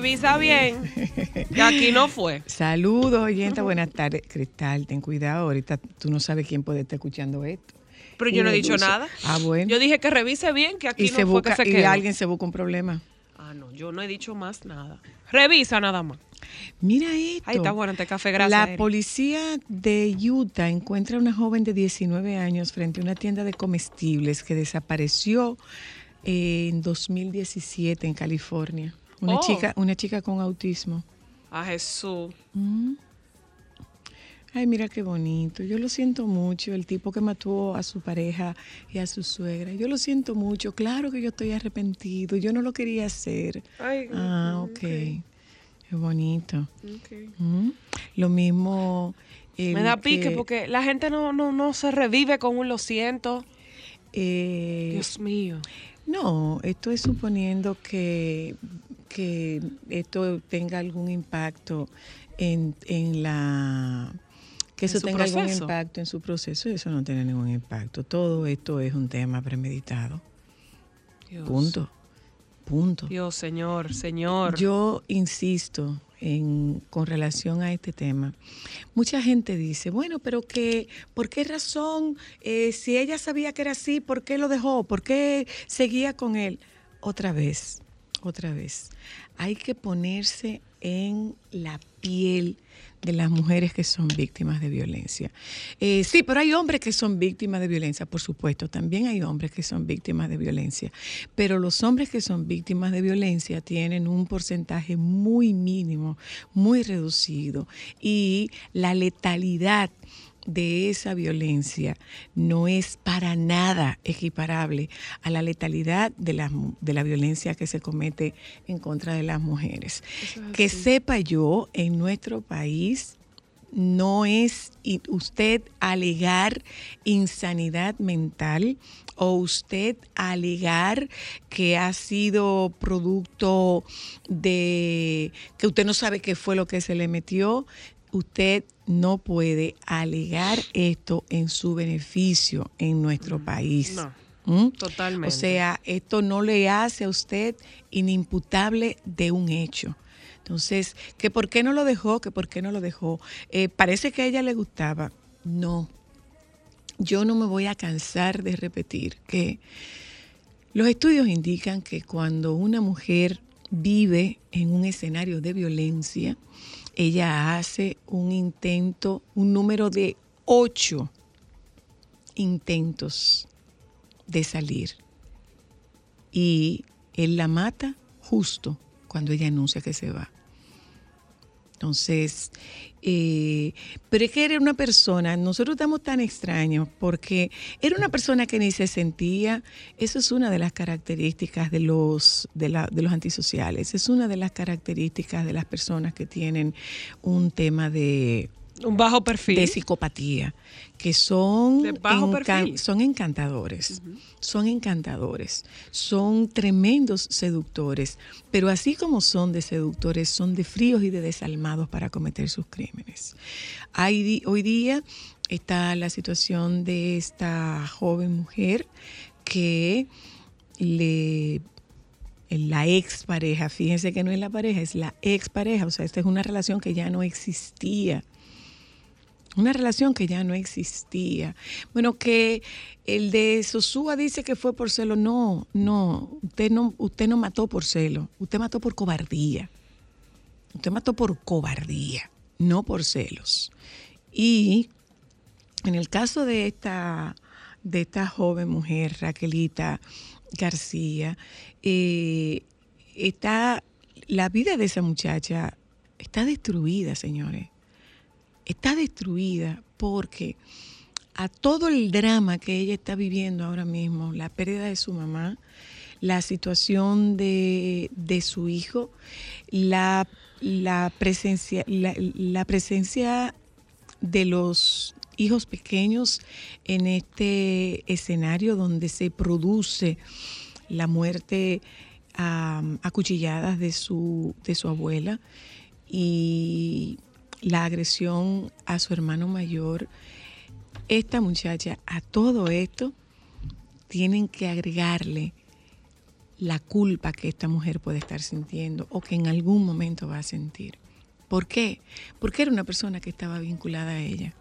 Revisa bien. Que aquí no fue. Saludos, oyenta. Buenas tardes. Cristal, ten cuidado. Ahorita tú no sabes quién puede estar escuchando esto. Pero Y yo no he dicho dulce. nada. Ah, bueno. Yo dije que revise bien, que aquí y no se fue busca, que se y quedó. alguien se busca un problema. Ah, no, yo no he dicho más nada. Revisa nada más. Mira esto. Ahí está bueno este café, gracias. La Eric. policía de Utah encuentra a una joven de 19 años frente a una tienda de comestibles que desapareció eh, en 2017 en California. Una, Oh. chica, una chica con autismo. A Jesús. Mm. Ay, mira qué bonito. Yo lo siento mucho. El tipo que mató a su pareja y a su suegra. Yo lo siento mucho. Claro que yo estoy arrepentido. Yo no lo quería hacer. Ay, Ah, ok. Qué bonito. Mm. Lo mismo. Me da pique que, porque la gente no, no, no se revive con un lo siento. eh, Dios mío. No, esto es suponiendo que, que esto tenga algún impacto en, en la que eso tenga algún impacto en su proceso, eso no tiene ningún impacto. Todo esto es un tema premeditado. Dios. Punto. Punto. Dios, Señor, Señor. Yo insisto en, con relación a este tema. Mucha gente dice, bueno, pero que, ¿por qué razón? Eh, si ella sabía que era así, ¿por qué lo dejó? ¿Por qué seguía con él? Otra vez, otra vez. Hay que ponerse en la piel de las mujeres que son víctimas de violencia. Eh, sí, pero hay hombres que son víctimas de violencia, por supuesto, también hay hombres que son víctimas de violencia, pero los hombres que son víctimas de violencia tienen un porcentaje muy mínimo, muy reducido, y la letalidad de esa violencia no es para nada equiparable a la letalidad de la, de la violencia que se comete en contra de las mujeres. Que sepa yo, en nuestro país no es usted alegar insanidad mental o usted alegar que ha sido producto de que usted no sabe qué fue lo que se le metió, usted no puede alegar esto en su beneficio en nuestro país. No, ¿Mm? totalmente. O sea, esto no le hace a usted inimputable de un hecho. Entonces, que por qué no lo dejó, que por qué no lo dejó. Eh, parece que a ella le gustaba. No. Yo no me voy a cansar de repetir que los estudios indican que cuando una mujer vive en un escenario de violencia, ella hace un intento, un número de ocho intentos de salir. Y él la mata justo cuando ella anuncia que se va. Entonces, eh, pero es que era una persona, nosotros estamos tan extraños porque era una persona que ni se sentía, eso es una de las características de los, de, la- de los antisociales, es una de las características de las personas que tienen un tema de, Un bajo perfil. de psicopatía, que son, De bajo perfil. son encantadores, son encantadores, son tremendos seductores, pero así como son de seductores, son de fríos y de desalmados para cometer sus crímenes. Hay hoy día está la situación de esta joven mujer que le la expareja, fíjense que no es la pareja, es la expareja, o sea, esta es una relación que ya no existía. Una relación que ya no existía. Bueno, que el de Sosúa dice que fue por celo. No, no, usted no, usted no mató por celo, usted mató por cobardía. Usted mató por cobardía, no por celos. Y en el caso de esta, de esta joven mujer, Raquelita García, eh, está, la vida de esa muchacha está destruida, señores. Está destruida porque a todo el drama que ella está viviendo ahora mismo, la pérdida de su mamá, la situación de, de su hijo, la, la presencia, la, la presencia de los hijos pequeños en este escenario donde se produce la muerte am, a cuchilladas de su, de su abuela y la agresión a su hermano mayor. Esta muchacha, a todo esto, tienen que agregarle la culpa que esta mujer puede estar sintiendo o que en algún momento va a sentir. ¿Por qué? Porque era una persona que estaba vinculada a ella.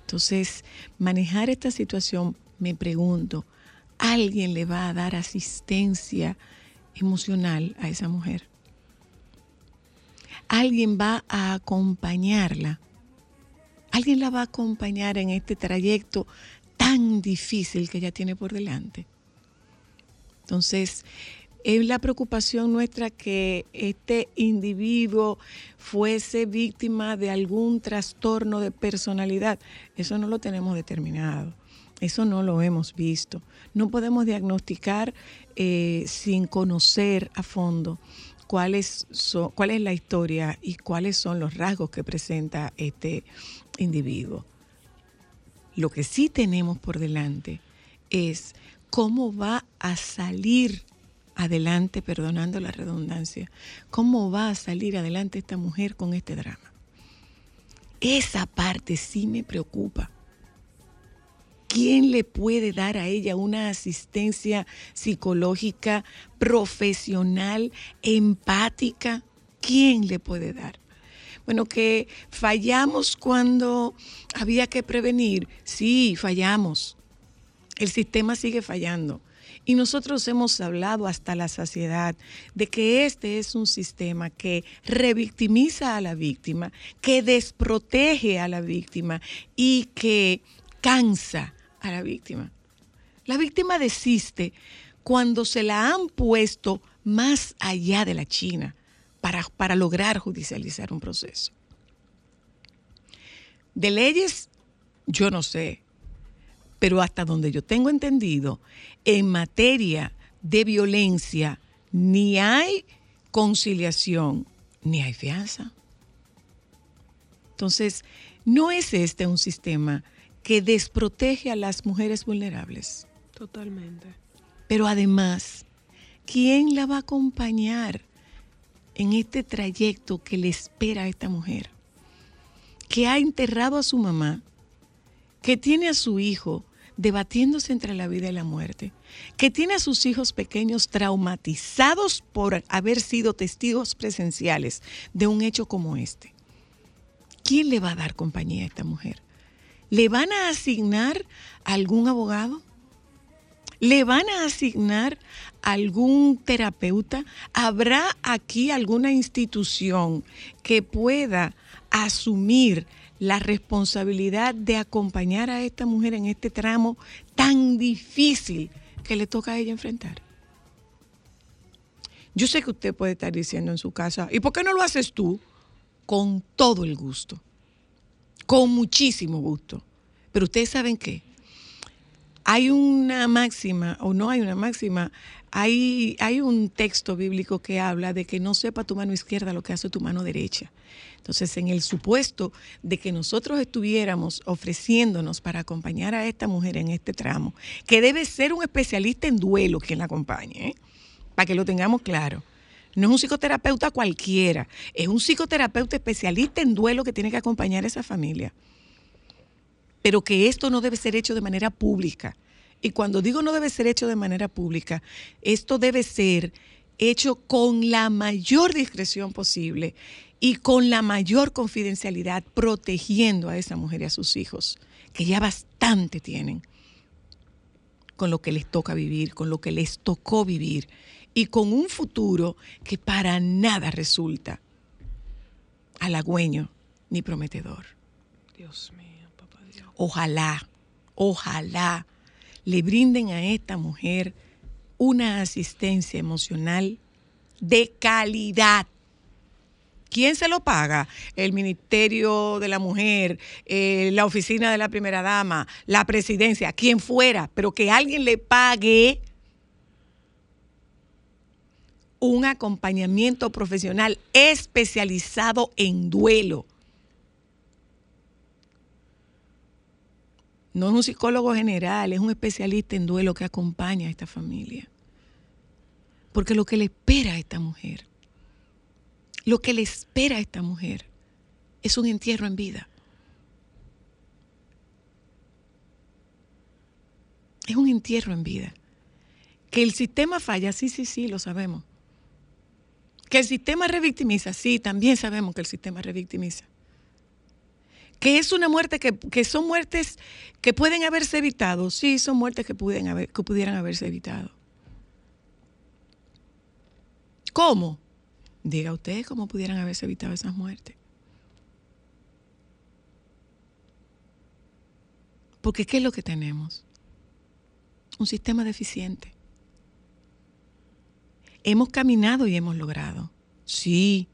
Entonces, manejar esta situación, me pregunto, ¿alguien le va a dar asistencia emocional a esa mujer? ¿Alguien va a acompañarla? ¿Alguien la va a acompañar en este trayecto tan difícil que ella tiene por delante? Entonces, es la preocupación nuestra que este individuo fuese víctima de algún trastorno de personalidad. Eso no lo tenemos determinado. Eso no lo hemos visto. No podemos diagnosticar eh, sin conocer a fondo cuáles son, cuál es la historia y cuáles son los rasgos que presenta este individuo. Lo que sí tenemos por delante es cómo va a salir adelante, perdonando la redundancia, cómo va a salir adelante esta mujer con este drama. Esa parte sí me preocupa. ¿Quién le puede dar a ella una asistencia psicológica, profesional, empática? ¿Quién le puede dar? Bueno, que fallamos cuando había que prevenir. Sí, fallamos. El sistema sigue fallando. Y nosotros hemos hablado hasta la saciedad de que este es un sistema que revictimiza a la víctima, que desprotege a la víctima y que cansa a la víctima. La víctima desiste cuando se la han puesto más allá de la China para, para lograr judicializar un proceso. De leyes, yo no sé, pero hasta donde yo tengo entendido, en materia de violencia ni hay conciliación ni hay fianza. Entonces, no es este un sistema que desprotege a las mujeres vulnerables, Totalmente. pero además, ¿quién la va a acompañar en este trayecto que le espera a esta mujer? Que ha enterrado a su mamá, que tiene a su hijo debatiéndose entre la vida y la muerte, que tiene a sus hijos pequeños traumatizados por haber sido testigos presenciales de un hecho como este. ¿Quién le va a dar compañía a esta mujer? ¿Le van a asignar algún abogado? ¿Le van a asignar algún terapeuta? ¿Habrá aquí alguna institución que pueda asumir la responsabilidad de acompañar a esta mujer en este tramo tan difícil que le toca a ella enfrentar? Yo sé que usted puede estar diciendo en su casa, ¿y por qué no lo haces tú? Con todo el gusto, con muchísimo gusto. Pero ustedes saben qué, hay una máxima, o no hay una máxima, hay, hay un texto bíblico que habla de que no sepa tu mano izquierda lo que hace tu mano derecha. Entonces, en el supuesto de que nosotros estuviéramos ofreciéndonos para acompañar a esta mujer en este tramo, que debe ser un especialista en duelo quien la acompañe, ¿eh? para que lo tengamos claro. No es un psicoterapeuta cualquiera, es un psicoterapeuta especialista en duelo que tiene que acompañar a esa familia. Pero que esto no debe ser hecho de manera pública. Y cuando digo no debe ser hecho de manera pública, esto debe ser hecho con la mayor discreción posible y con la mayor confidencialidad, protegiendo a esa mujer y a sus hijos, que ya bastante tienen con lo que les toca vivir, con lo que les tocó vivir y con un futuro que para nada resulta halagüeño ni prometedor. Dios mío, papá Dios. Ojalá, ojalá le brinden a esta mujer una asistencia emocional de calidad. ¿Quién se lo paga? El Ministerio de la Mujer, eh, la Oficina de la Primera Dama, la Presidencia, quien fuera, pero que alguien le pague un acompañamiento profesional especializado en duelo. No es un psicólogo general, es un especialista en duelo que acompaña a esta familia. Porque lo que le espera a esta mujer, lo que le espera a esta mujer es un entierro en vida. Es un entierro en vida. Que el sistema falla, sí, sí, sí, lo sabemos. Que el sistema revictimiza, sí, también sabemos que el sistema revictimiza. Que es una muerte que, que son muertes que pueden haberse evitado, sí, son muertes que, haber, que pudieran haberse evitado. ¿Cómo? Diga usted cómo pudieran haberse evitado esas muertes. Porque ¿qué es lo que tenemos? Un sistema deficiente. Hemos caminado y hemos logrado. Sí,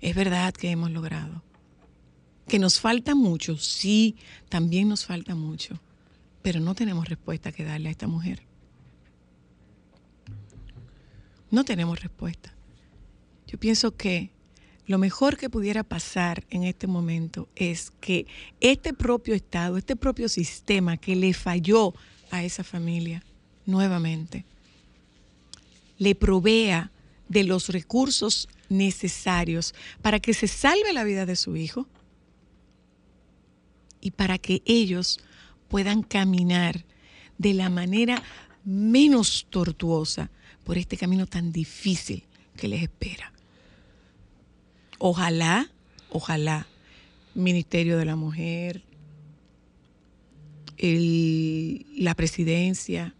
es verdad que hemos logrado. Que nos falta mucho, sí, también nos falta mucho. Pero no tenemos respuesta que darle a esta mujer. No tenemos respuesta. Yo pienso que lo mejor que pudiera pasar en este momento es que este propio Estado, este propio sistema que le falló a esa familia nuevamente, le provea de los recursos necesarios para que se salve la vida de su hijo y para que ellos puedan caminar de la manera menos tortuosa por este camino tan difícil que les espera. Ojalá, ojalá, Ministerio de la Mujer, la Presidencia,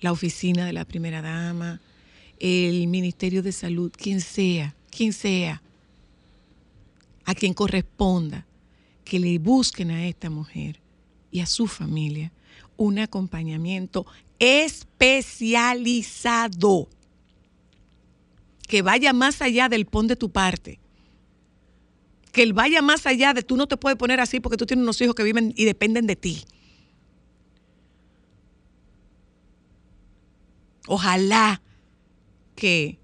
la Oficina de la Primera Dama, el Ministerio de Salud, quien sea, quien sea, a quien corresponda, que le busquen a esta mujer y a su familia un acompañamiento especializado que vaya más allá del pon de tu parte. Que él vaya más allá de tú no te puedes poner así porque tú tienes unos hijos que viven y dependen de ti. Ojalá que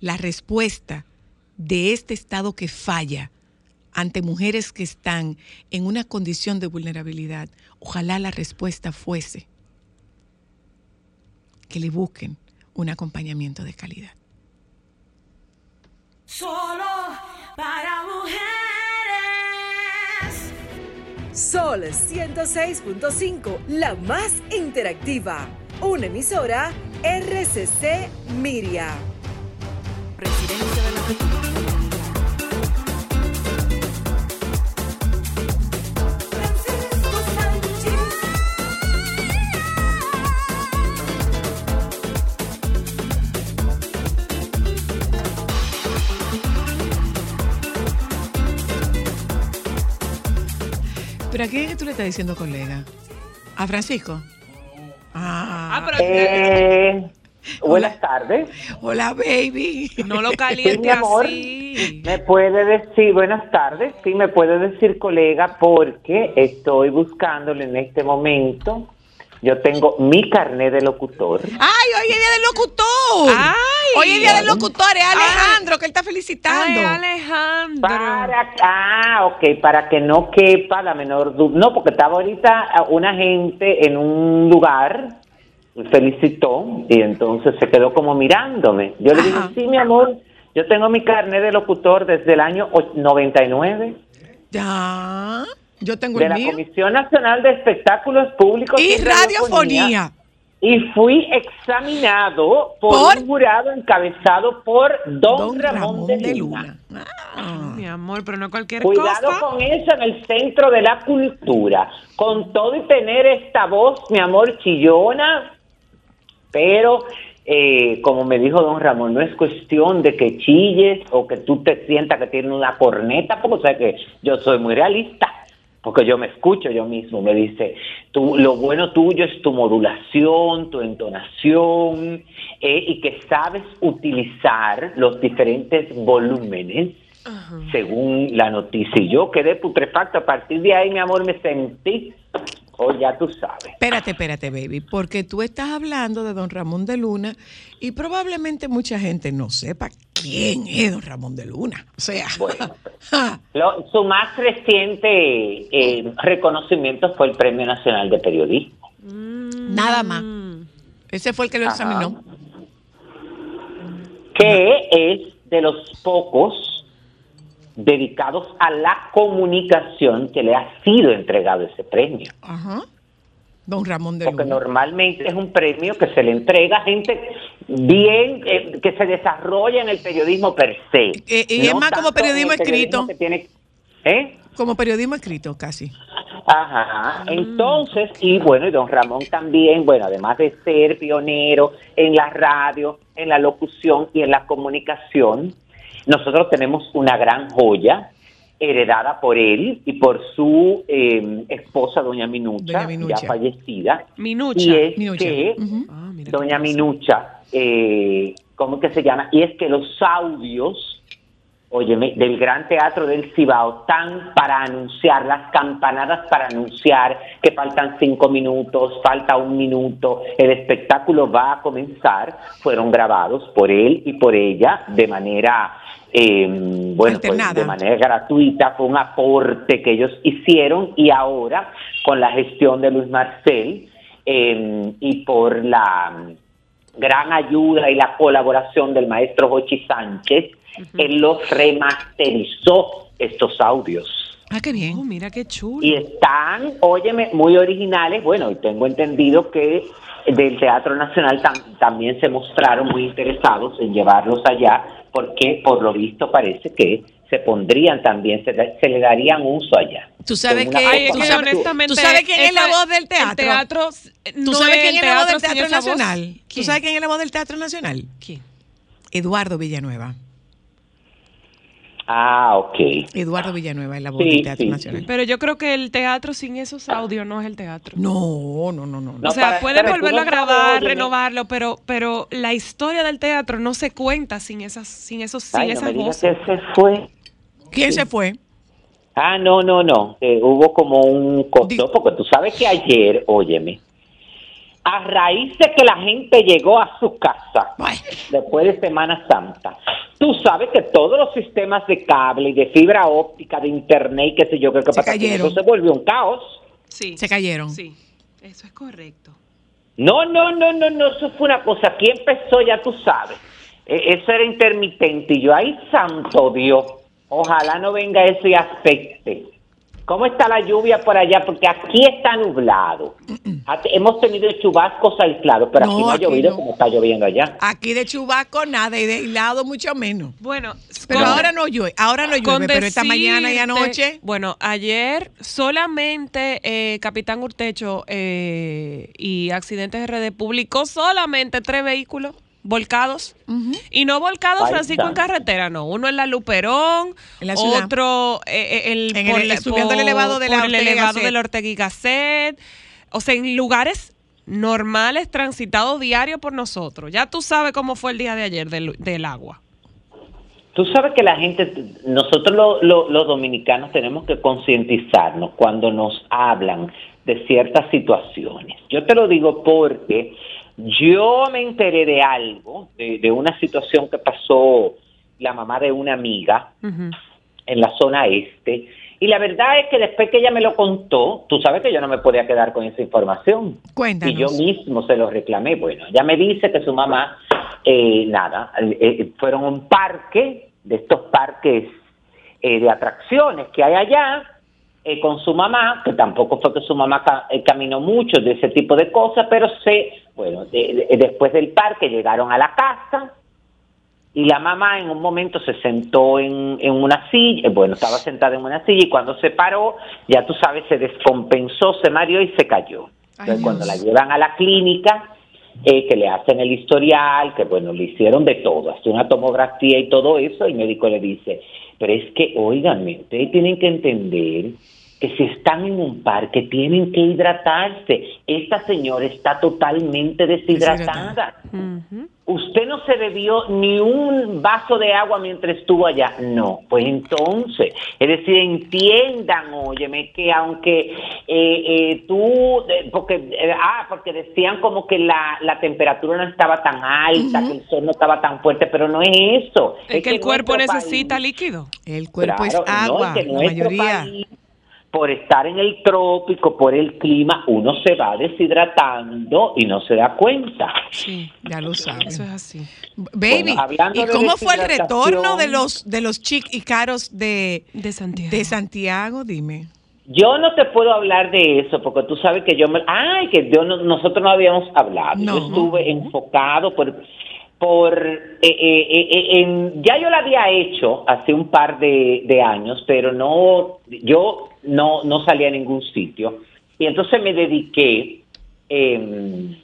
la respuesta de este Estado que falla ante mujeres que están en una condición de vulnerabilidad, ojalá la respuesta fuese que le busquen un acompañamiento de calidad. Solo para mujeres. Sol 106.5, la más interactiva. Una emisora RCC Miria. Presidencia de. ¿Pero a que tú le estás diciendo colega? ¿A Francisco? Ah, Ah, pero Eh, buenas tardes. hola baby. no lo Sí, caliente mi amor. así. Me puede decir, buenas tardes, sí, me puede decir colega porque estoy buscándole en este momento yo tengo mi carnet de locutor. ¡Ay, hoy es día del locutor! ¡Ay! Hoy es día del locutor, es Alejandro que él está Ay, felicitando. Alejandro. Para, ah, ok, para que no quepa la menor duda. No, porque estaba ahorita ah, una gente en un lugar, felicitó, y entonces se quedó como mirándome. Yo le dije, Ajá. sí, mi amor, yo tengo mi carnet de locutor desde el año och- 99, Ya, yo tengo de el la mío. Comisión Nacional de Espectáculos Públicos Y radiofonía. Y fui examinado por, ¿Por? un jurado encabezado por Don, Don Ramón, de Luna. Ah. Mi amor, pero no cualquier Cuidado cosa. con eso en el centro de la cultura. Con todo y tener esta voz, mi amor, chillona, pero eh, como me dijo don Ramón, no es cuestión de que chilles o que tú te sientas que tienes una corneta, porque sé que yo soy muy realista. Porque yo me escucho yo mismo, me dice, tú, lo bueno tuyo es tu modulación, tu entonación, eh, y que sabes utilizar los diferentes volúmenes según la noticia. Y yo quedé putrefacto. A partir de ahí, mi amor, me sentí, oh, ya tú sabes. Espérate, espérate, baby, porque tú estás hablando de don Ramón de Luna y probablemente mucha gente no sepa quién es don Ramón de Luna. O sea, Bueno. ja, Lo- su más reciente eh, reconocimiento fue el Premio Nacional de Periodismo. nada más. Ese fue el que lo Ajá. examinó. que es de los pocos dedicados a la comunicación que le ha sido entregado ese premio. Ajá. Don Ramón de Porque Luna. normalmente es un premio que se le entrega a gente bien, eh, que se desarrolla en el periodismo per se. Eh, y es más como el periodismo escrito. tiene, ¿eh? Como periodismo escrito, casi. Ajá, entonces, y bueno, y don Ramón también, bueno, además de ser pionero en la radio, en la locución y en la comunicación, nosotros tenemos una gran joya heredada por él y por su eh, esposa, doña Minucha, Doña Minucha. ya fallecida. Minucha. Y es Minucha. que. Ah, doña. Minucha, eh, ¿cómo que se llama? Y es que los audios, óyeme, del Gran Teatro del Cibao están para anunciar, las campanadas para anunciar que faltan cinco minutos, falta un minuto, el espectáculo va a comenzar, fueron grabados por él y por ella de manera, eh, bueno, pues de manera gratuita, fue un aporte que ellos hicieron y ahora con la gestión de Luis Marcel eh, y por la gran ayuda y la colaboración del maestro Jochi Sánchez, él los remasterizó estos audios. Ah, qué bien. Oh, mira qué chulo. Y están, óyeme, muy originales. Bueno, y tengo entendido que del Teatro Nacional tam- también se mostraron muy interesados en llevarlos allá, porque por lo visto parece que se pondrían también, se, le- se le darían uso allá. Tú sabes que- Ay, es tú que sabes- honestamente. ¿Tú sabes quién es la voz del teatro? El teatro. ¿Tú no sabes es quién es la voz del Teatro. Nacional? ¿Tú sabes quién es la voz del Teatro Nacional? ¿Quién? Eduardo Villanueva. Ah, ok. Eduardo Villanueva es la voz Sí, del Teatro sí, Nacional. Pero yo creo que el teatro sin esos audios no es el teatro. No, no, no, no. o sea, pueden volverlo a grabar, renovarlo, pero, pero la historia del teatro no se cuenta sin esas, sin esos, sin no esas me voces. que se fue. ¿Quién se fue? Ah, no, no, no. Eh, hubo como un Di- costo, porque tú sabes que ayer, óyeme, a raíz de que la gente llegó a su casa Ay. después de Semana Santa, tú sabes que todos los sistemas de cable y de fibra óptica, de internet y qué sé yo, qué que Se pasa, cayeron. eso se volvió un caos. Sí. Se cayeron. Sí, eso es correcto. No, no, no, no, no, eso fue una cosa. Aquí empezó, ya tú sabes. Eh, eso era intermitente. Y yo, ay, santo Dios, ojalá no venga eso y afecte. ¿Cómo está la lluvia por allá? Porque aquí está nublado. Hemos tenido chubascos aislados, pero No, aquí no ha llovido no. como está lloviendo allá. Aquí de chubaco nada y de hilado mucho menos. Bueno, Pero con- ahora no llueve, ahora no llueve, pero esta mañana y anoche. Bueno, ayer solamente eh, Capitán Urtecho eh, y Accidentes RD publicó solamente tres vehículos volcados. Y no volcados, Francisco, en carretera, no. Uno en la Luperón, En la ciudad. otro eh, eh, el, En el- subiendo el elevado de la por el elevado del Ortega y Gasset. O sea, en lugares normales transitados diario por nosotros. Ya tú sabes cómo fue el día de ayer del, del agua. Tú sabes que la gente, nosotros lo- lo- los dominicanos tenemos que concientizarnos cuando nos hablan de ciertas situaciones. Yo te lo digo porque yo me enteré de algo, de, de una situación que pasó la mamá de una amiga en la zona este. Y la verdad es que después que ella me lo contó, tú sabes que yo no me podía quedar con esa información. Cuéntanos. Y yo mismo se lo reclamé. Bueno, ella me dice que su mamá, eh, nada, eh, eh, fueron a un parque, de estos parques eh, de atracciones que hay allá, eh, con su mamá, que tampoco fue que su mamá ca- eh, caminó mucho de ese tipo de cosas, pero sé, bueno, de- de- después del parque llegaron a la casa, y la mamá en un momento se sentó en, en una silla, eh, bueno, estaba sentada en una silla y cuando se paró, ya tú sabes, se descompensó, se mareó y se cayó. Entonces, Ay, cuando la llevan a la clínica, eh, que le hacen el historial, que bueno, le hicieron de todo, hasta una tomografía y todo eso, el médico le dice, pero es que, óiganme, ustedes tienen que entender que si están en un parque tienen que hidratarse. Esta señora está totalmente deshidratada. Usted no se bebió ni un vaso de agua mientras estuvo allá. No, pues entonces, es decir, entiendan, óyeme, que aunque eh, eh, tú, eh, porque, eh, ah, porque decían como que la, la temperatura no estaba tan alta, que el sol no estaba tan fuerte, pero no es eso. Es que el cuerpo necesita país- líquido. El cuerpo es Claro, no, agua, es que la mayoría. país, por estar en el trópico, por el clima, uno se va deshidratando y no se da cuenta. Sí, Ya lo saben. eso es así. Baby, Bueno, hablando ¿y de cómo fue el retorno de los de los chic y caros de, De Santiago. de Santiago? Dime. Yo no te puedo hablar de eso porque tú sabes que yo me... Ay, que yo no- nosotros no habíamos hablado. No. Yo estuve enfocado por... por eh, eh, eh, en- ya yo lo había hecho hace un par de, de años, pero no... Yo no, no salía a ningún sitio. Y entonces me dediqué eh,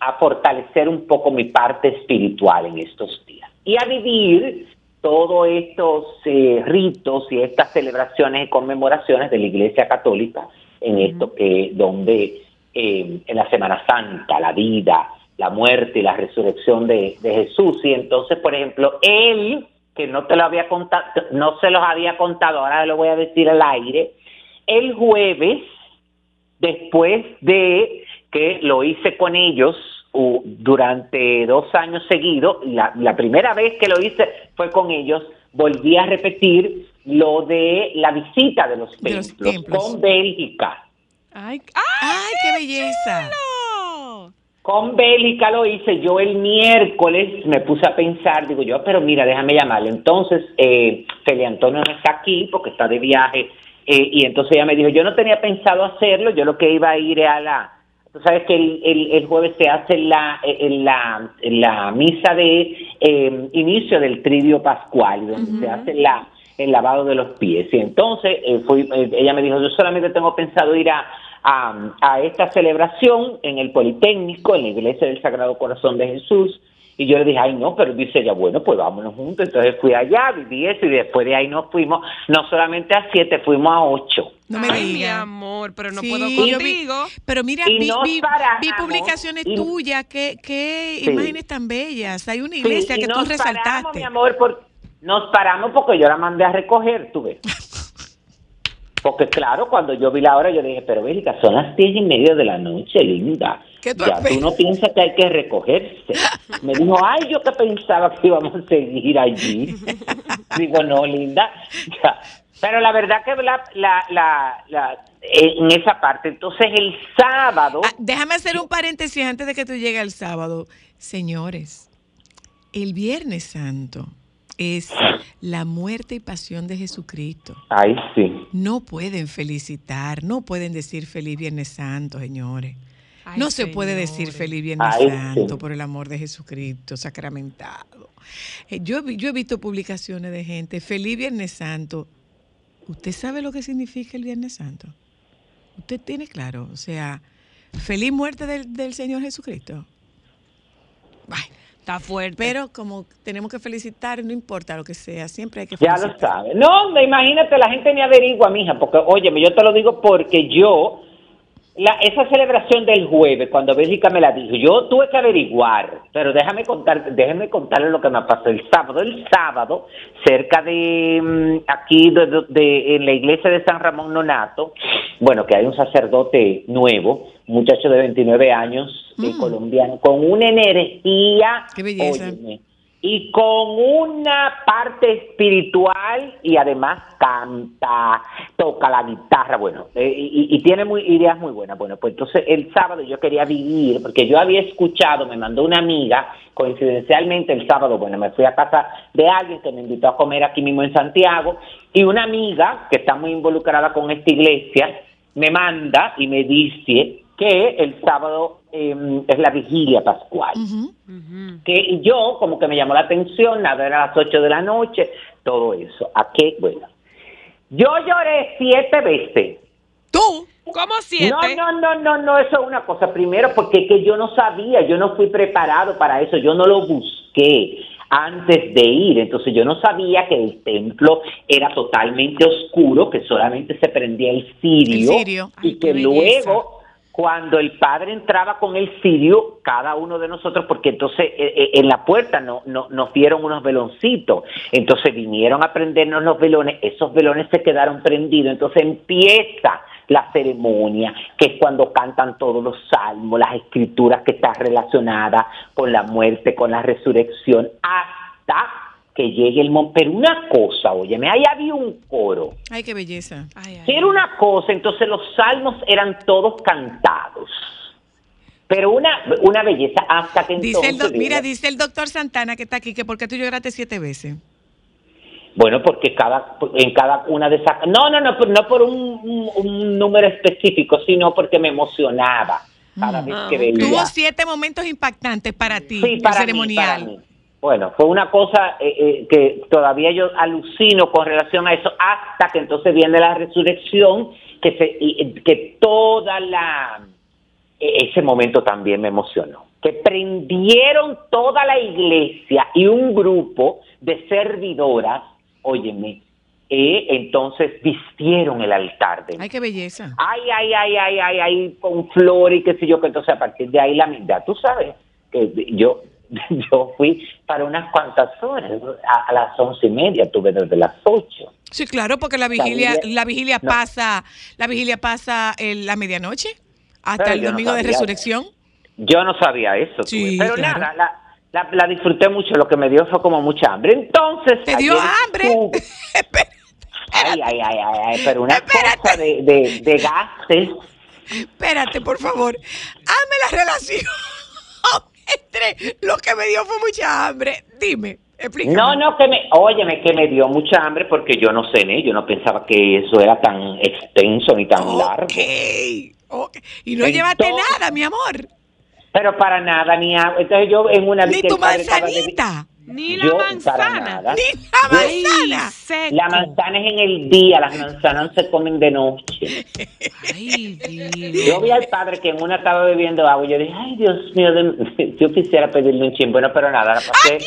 a fortalecer un poco mi parte espiritual en estos días. Y a vivir todos estos eh, ritos y estas celebraciones y conmemoraciones de la Iglesia Católica en esto que donde eh, en la Semana Santa la vida, la muerte y la resurrección de, de Jesús y entonces por ejemplo él que no te lo había contado, no se los había contado, ahora lo voy a decir al aire, el jueves después de que lo hice con ellos uh, durante dos años seguidos, la, la primera vez que lo hice fue con ellos, volví a repetir lo de la visita de los De templos, los templos. con Bélgica. Ay, ¡ay! ¡Ay, qué belleza! no! Con Bélgica lo hice yo el miércoles, me puse a pensar, digo yo, pero mira, déjame llamarle. Entonces, eh, Feli Antonio no está aquí porque está de viaje, eh, y entonces ella me dijo, yo no tenía pensado hacerlo, yo lo que iba a ir a la... Tú sabes que el, el- el jueves se hace la, en la, en la misa de eh, inicio del tridio pascual, donde se hace la, el lavado de los pies. Y entonces eh, fui, eh, ella me dijo, yo solamente tengo pensado ir a, a, a esta celebración en el Politécnico, en la Iglesia del Sagrado Corazón de Jesús. Y yo le dije, ay, no, pero dice ella, bueno, pues vámonos juntos. Entonces fui allá, viví eso y después de ahí nos fuimos, no solamente a siete, fuimos a ocho. No me Ay, mi amor, pero no Sí, puedo yo vi- contigo. pero mira, vi, nos vi- paramos, vi publicaciones y- tuyas, qué, qué Sí. imágenes tan bellas. Hay una Sí, iglesia y que tú nos Paramos, resaltaste. mi amor, por- nos paramos porque yo la mandé a recoger, tú ves. Porque claro, cuando yo vi la hora, yo dije, pero Bélgica, son las diez y media de la noche, linda. ¿Qué tú ya tú no piensas que hay que recogerse. Me dijo, ay, yo que pensaba que íbamos a seguir allí. Digo, no, linda. Ya. Pero la verdad que la, la, la, la- en esa parte, entonces el sábado... Ah, déjame hacer un paréntesis antes de que tú llegues al sábado. Señores, el Viernes Santo es la muerte y pasión de Jesucristo. Ay, sí. No pueden felicitar, no pueden decir feliz Viernes Santo, señores. Ay, no se puede decir feliz Viernes Ay, Santo sí. por el amor de Jesucristo sacramentado. Eh, Yo, yo he visto publicaciones de gente, feliz Viernes Santo. ¿Usted sabe lo que significa el Viernes Santo? ¿Usted tiene claro? O sea, feliz muerte del, del Señor Jesucristo. Ay, Está fuerte. pero como tenemos que felicitar, no importa lo que sea, siempre hay que Ya felicitar. lo sabe. No, me imagínate, la gente me averigua, mija, porque, óyeme, yo te lo digo porque yo la- esa celebración del jueves, cuando Bélgica me la dijo, yo tuve que averiguar, pero déjame contar, déjeme contarle lo que me pasó el sábado. El sábado, cerca de mm, aquí, de, de- de- en la iglesia de San Ramón Nonato, bueno, que hay un sacerdote nuevo, muchacho de 29 años, eh, colombiano, con una energía, Qué belleza. óyeme, y con una parte espiritual y además canta, toca la guitarra, bueno, eh, y, y tiene muy, ideas muy buenas. Bueno, pues entonces el sábado yo quería vivir, porque yo había escuchado, me mandó una amiga, coincidencialmente el sábado, bueno, me fui a casa de alguien que me invitó a comer aquí mismo en Santiago, y una amiga que está muy involucrada con esta iglesia, me manda y me dice que el sábado eh, es la vigilia pascual que yo como que me llamó la atención, nada, era a las 8 de la noche, todo eso. ¿A qué? Bueno, yo lloré siete veces. Tú. ¿Cómo siete? No, no, no, no, no, eso es una cosa. Primero, porque es que yo no sabía, yo no fui preparado para eso, yo no lo busqué antes de ir, entonces yo no sabía que el templo era totalmente oscuro, que solamente se prendía el cirio, El cirio. y Ay, que qué belleza. luego cuando el padre entraba con el cirio, cada uno de nosotros, porque entonces eh, eh, en la puerta no, no, nos dieron unos veloncitos, entonces vinieron a prendernos los velones, esos velones se quedaron prendidos, entonces empieza la ceremonia, que es cuando cantan todos los salmos, las escrituras que están relacionadas con la muerte, con la resurrección, hasta que llegue el momento. Pero una cosa, óyeme, ahí había un coro. Ay, qué belleza. Ay, ay. Era una cosa, entonces los salmos eran todos cantados. Pero una, una belleza hasta que Dice el entonces... mira, dice el doctor Santana que está aquí que porque tú lloraste siete veces. Bueno, porque cada en cada una de esas... No, no, no, no por un, un- un número específico, sino porque me emocionaba cada vez que veía. Mm. Tuvo siete momentos impactantes para ti, Sí, el para mí, ceremonial. para mí. Bueno, fue una cosa eh, eh, que todavía yo alucino con relación a eso, hasta que entonces viene la resurrección, que, se, y, eh, que toda la... e- Ese momento también me emocionó. Que prendieron toda la iglesia y un grupo de servidoras, óyeme, eh, entonces vistieron el altar de Ay, qué belleza. ay, ay, ay, ay, ay, ay, con flores y qué sé yo, que entonces a partir de ahí la mitad, tú sabes, que yo, yo fui para unas cuantas horas, a, a las once y media, tuve desde las ocho. Sí, claro, porque la vigilia, la vigilia no. pasa, la vigilia pasa en la medianoche hasta Pero el no domingo de resurrección. Yo no sabía eso, tú Sí, pero claro. nada, la, la, la disfruté mucho, lo que me dio fue como mucha hambre. Entonces... ¿Te dio hambre? Espera, Ay, ay, ay, ay, ay, pero una Espérate. cosa de, de, de gases. Espérate, por favor. Hazme la relación entre lo que me dio fue mucha hambre. Dime, explícame. No, no, que me, óyeme, que me dio mucha hambre porque yo no cené, yo no pensaba que eso era tan extenso ni tan largo. Ok, ok. Y no Entonces- llevaste nada, mi amor. Pero para nada, ni agua. Entonces yo en una Ni tu manzanita. Ni la Yo, manzana. Ni la manzana. La manzana es en el día, las manzanas se comen de noche. Ay, Dios. Yo vi al padre que en una estaba bebiendo agua y yo dije, ay Dios mío, de- yo quisiera pedirle un chin, bueno, pero nada, la pasé.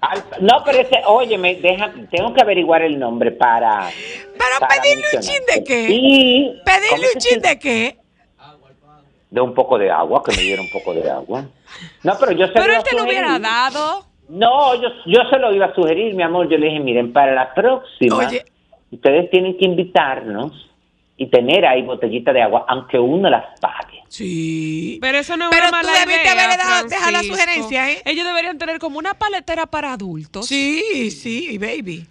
Al- no, pero ese, óyeme, deja, tengo que averiguar el nombre para... Pero para pedirle un chin de qué. Pedirle ¿cómo un chin de qué. De un poco de agua, que me diera un poco de agua. No, pero yo se Pero iba él te lo hubiera dado. No, yo, yo se lo iba a sugerir, mi amor. Yo le dije, miren, para la próxima, Oye. ustedes tienen que invitarnos y tener ahí botellita de agua, aunque uno las pague. Sí. Pero eso no es Pero una tú mala debiste haberle dado- dejar la sugerencia, ¿eh? Ellos deberían tener como una paletera para adultos. Sí, sí, baby.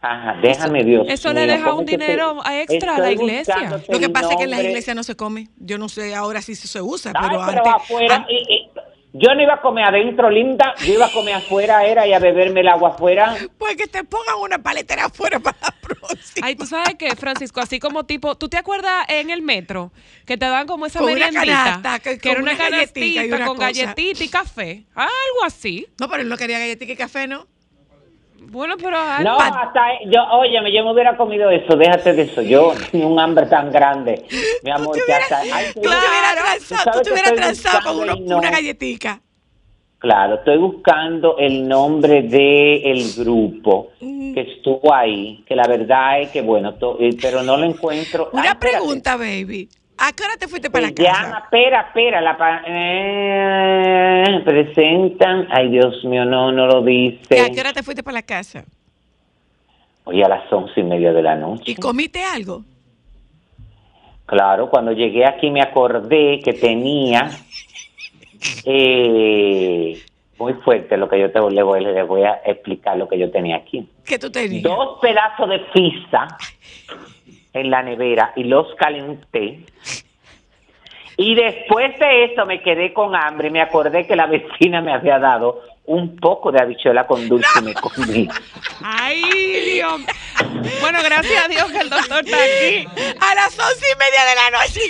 Ajá, déjame Dios. eso le deja ¿cómo un dinero te- extra a la iglesia. Lo que pasa es que en la iglesia no se come. Yo no sé ahora si se usa, Ay, pero pero antes. afuera, an- y- y- yo no iba a comer adentro, linda. Yo iba a comer afuera, era y a beberme el agua afuera. Pues que te pongan una paletera afuera para la próxima. Ay, tú sabes qué, Francisco, así como tipo, ¿tú te acuerdas en el metro que te dan como esa Con una meriendita? canasta, que- que era una una galletita y canastita una con cosa. galletita y café. Algo así. No, pero él no quería galletita y café, ¿no? Bueno, pero. No, hasta yo, óyeme, yo me hubiera comido eso, déjate de eso. Yo tenía un hambre tan grande, mi amor, Tú te hubieras, hasta. ay, tú hubieras tú te hubieras transado con no. una galletita. Claro, estoy buscando el nombre del el grupo que estuvo ahí, que la verdad es que, bueno, to- eh, pero no lo encuentro. Una pregunta, baby. ¿A qué hora te fuiste para la Se llama, casa? espera, espera, la pa- eh, presentan, ay Dios mío, no, no lo dice. ¿A qué hora te fuiste para la casa? Hoy a las once y media de la noche. ¿Y comiste algo? Claro, cuando llegué aquí me acordé que tenía eh, muy fuerte lo que yo te le voy, le voy a explicar lo que yo tenía aquí. ¿Qué tú tenías? Dos pedazos de pizza en la nevera y los calenté. Y después de eso me quedé con hambre. Me acordé que la vecina me había dado un poco de habichuela con dulce y me comí. Ay, Dios. Bueno, gracias a Dios que el doctor está aquí. A las once y media de la noche.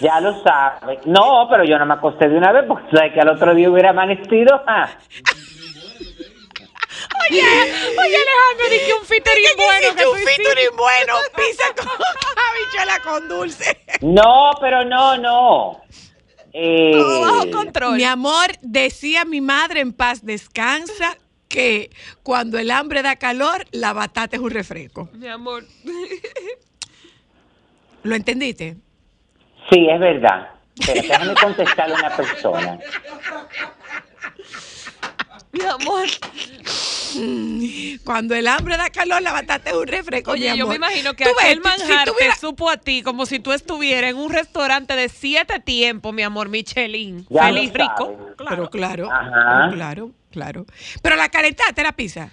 Ya lo sabes. No, pero yo no me acosté de una vez porque sabes que al otro día hubiera amanecido. ah. Oye, oye, Alejandro, di que un featuring bueno que un featuring bueno, pizza con habichuela con dulce. No, pero no, no. Eh, Todo bajo control. Mi amor, decía mi madre en paz descansa que cuando el hambre da calor, la batata es un refresco. Mi amor. ¿Lo entendiste? sí, es verdad. Pero déjame contestarle a una persona. Mi amor. Cuando el hambre da calor, la batata es un refresco. Oye, mi yo amor. me imagino que ves, aquel si manjar tuviera- te supo a ti como si tú estuvieras en un restaurante de siete tiempos, mi amor, Michelin. Ya Feliz rico. sabes. Pero claro, Ajá. claro, claro. Pero la calentaste la pizza.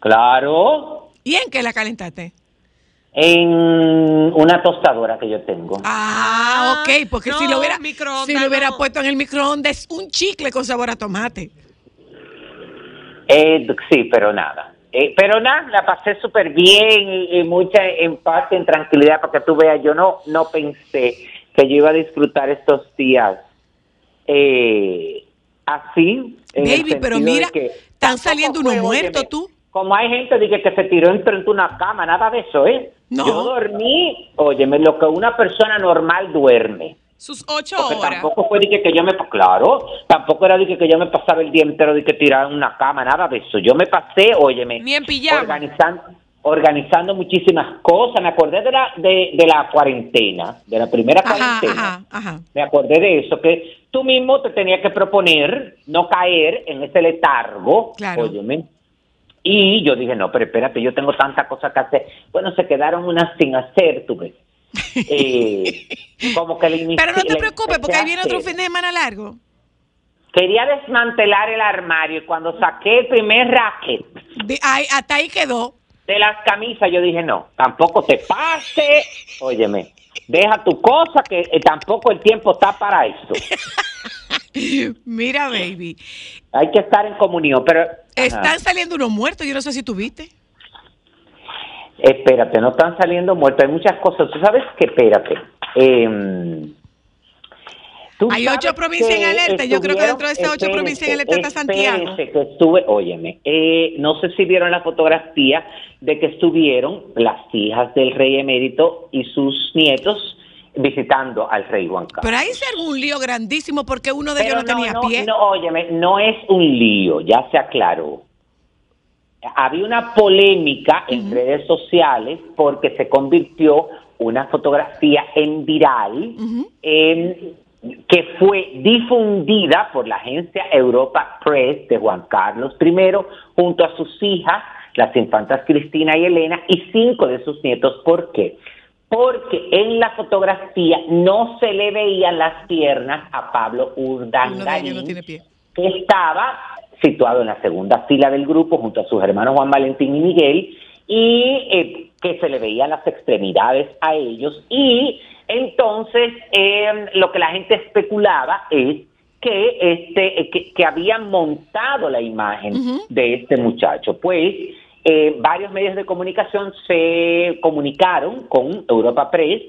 Claro, ¿Y en qué la calentaste? en una tostadora que yo tengo. Ah, ok, porque si no, lo hubiera, microondas si lo hubiera no. puesto en el microondas, un chicle con sabor a tomate. Eh, sí, pero nada. Eh, pero nada, la pasé súper bien y, y mucha en paz en tranquilidad, porque tú veas, yo no, no pensé que yo iba a disfrutar estos días eh, así. Baby, pero mira, que están saliendo unos muertos, tú. Como hay gente de que, que se tiró enfrente de una cama, nada de eso, ¿eh? No. Yo dormí, óyeme, lo que una persona normal duerme. Sus ocho Porque horas. tampoco fue de que, que yo me, claro, tampoco era de que, que yo me pasaba el día entero de que tiraba en una cama, nada de eso. Yo me pasé, óyeme, Ni en pijama. organizando, organizando muchísimas cosas. Me acordé de la, de, de la cuarentena, de la primera Ajá, cuarentena. ajá, ajá. Me acordé de eso, que tú mismo te tenías que proponer no caer en ese letargo, Claro. óyeme. Y yo dije, no, pero espérate, yo tengo tantas cosas que hacer. Bueno, se quedaron unas sin hacer, tú ves. Eh, como que le Pero no te preocupes, porque ahí viene otro fin de semana largo. Quería desmantelar el armario y cuando saqué el primer racket De- ahí- hasta ahí quedó. de las camisas, yo dije, no, tampoco te pase, óyeme, deja tu cosa, que eh, tampoco el tiempo está para eso. Mira, baby. Hay que estar en comunión, pero... ajá. Están saliendo unos muertos, yo no sé si tú viste. Espérate, no están saliendo muertos, hay muchas cosas. Tú sabes que, espérate. tú Hay ocho provincias en alerta, yo creo que dentro de esas ocho provincias en alerta está Santiago. que estuve, óyeme, eh, no sé si vieron la fotografía de que estuvieron las hijas del rey emérito y sus nietos visitando al rey Juan Carlos. Pero ahí se un lío grandísimo porque uno de ellos Pero no tenía no, pie. No, óyeme, no es un lío, ya se aclaró. Había una polémica en redes sociales porque se convirtió una fotografía en viral em, que fue difundida por la agencia Europa Press de Juan Carlos I junto a sus hijas, las infantas Cristina y Elena, y cinco de sus nietos. ¿Por qué? Porque en la fotografía no se le veían las piernas a Pablo Urdangarín no que estaba situado en la segunda fila del grupo junto a sus hermanos Juan Valentín y Miguel y eh, que se le veían las extremidades a ellos y entonces eh, lo que la gente especulaba es que este eh, que, que habían montado la imagen de este muchacho pues eh, varios medios de comunicación se comunicaron con Europa Press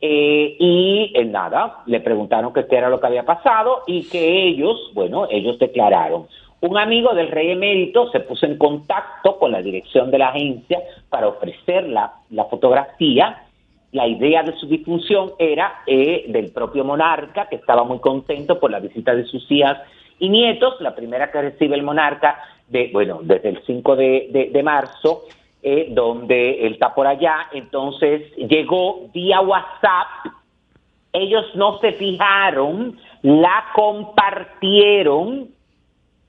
eh, y eh, nada, le preguntaron que qué era lo que había pasado y que ellos, bueno, ellos declararon. Un amigo del rey emérito se puso en contacto con la dirección de la agencia para ofrecer la, fotografía. La idea de su difusión era eh, del propio monarca, que estaba muy contento por la visita de sus hijas y nietos. La primera que recibe el monarca, de, bueno, desde el 5 de, de- de marzo, eh, donde él está por allá. Entonces llegó vía WhatsApp. Ellos no se fijaron, la compartieron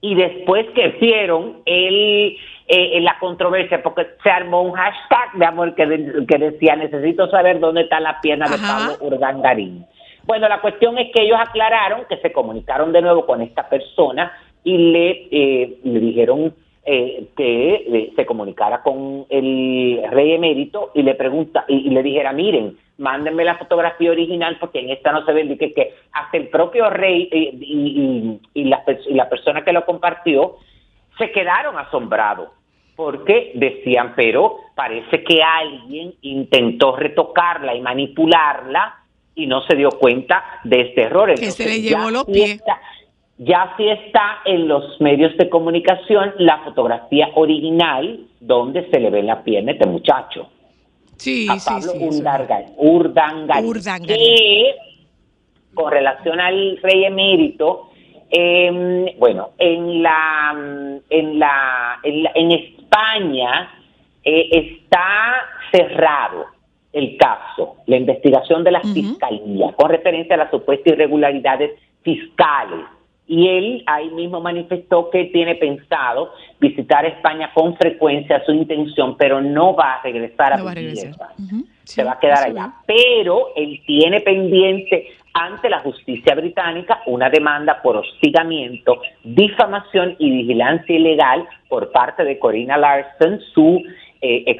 y después que vieron el, eh, la controversia, porque se armó un hashtag de amor que, de- que decía necesito saber dónde está la pierna de. Pablo Urdangarín. Bueno, la cuestión es que ellos aclararon que se comunicaron de nuevo con esta persona y le, eh, le dijeron eh, que eh, se comunicara con el rey emérito y le pregunta y, y le dijera, miren, mándenme la fotografía original porque en esta no se ve, que, que hasta el propio rey y, y- y la, y la persona que lo compartió se quedaron asombrados porque decían, pero parece que alguien intentó retocarla y manipularla y no se dio cuenta de este error. Que Entonces, se le llevó los pies. está- ya sí está en los medios de comunicación la fotografía original donde se le ve la pierna a este muchacho Sí, a Pablo sí. Urdangarín, Urdangarín, Urdangarín. que con relación al rey emérito, eh, bueno, en la en la en, la- en España eh, está cerrado el caso, la investigación de la fiscalía con referencia a las supuestas irregularidades fiscales. Y él ahí mismo manifestó que tiene pensado visitar España con frecuencia, su intención, pero no va a regresar a No a vivir. España Ujú, se sí, va a quedar allá. Pero él tiene pendiente ante la justicia británica una demanda por hostigamiento, difamación y vigilancia ilegal por parte de Corina Larson, su eh,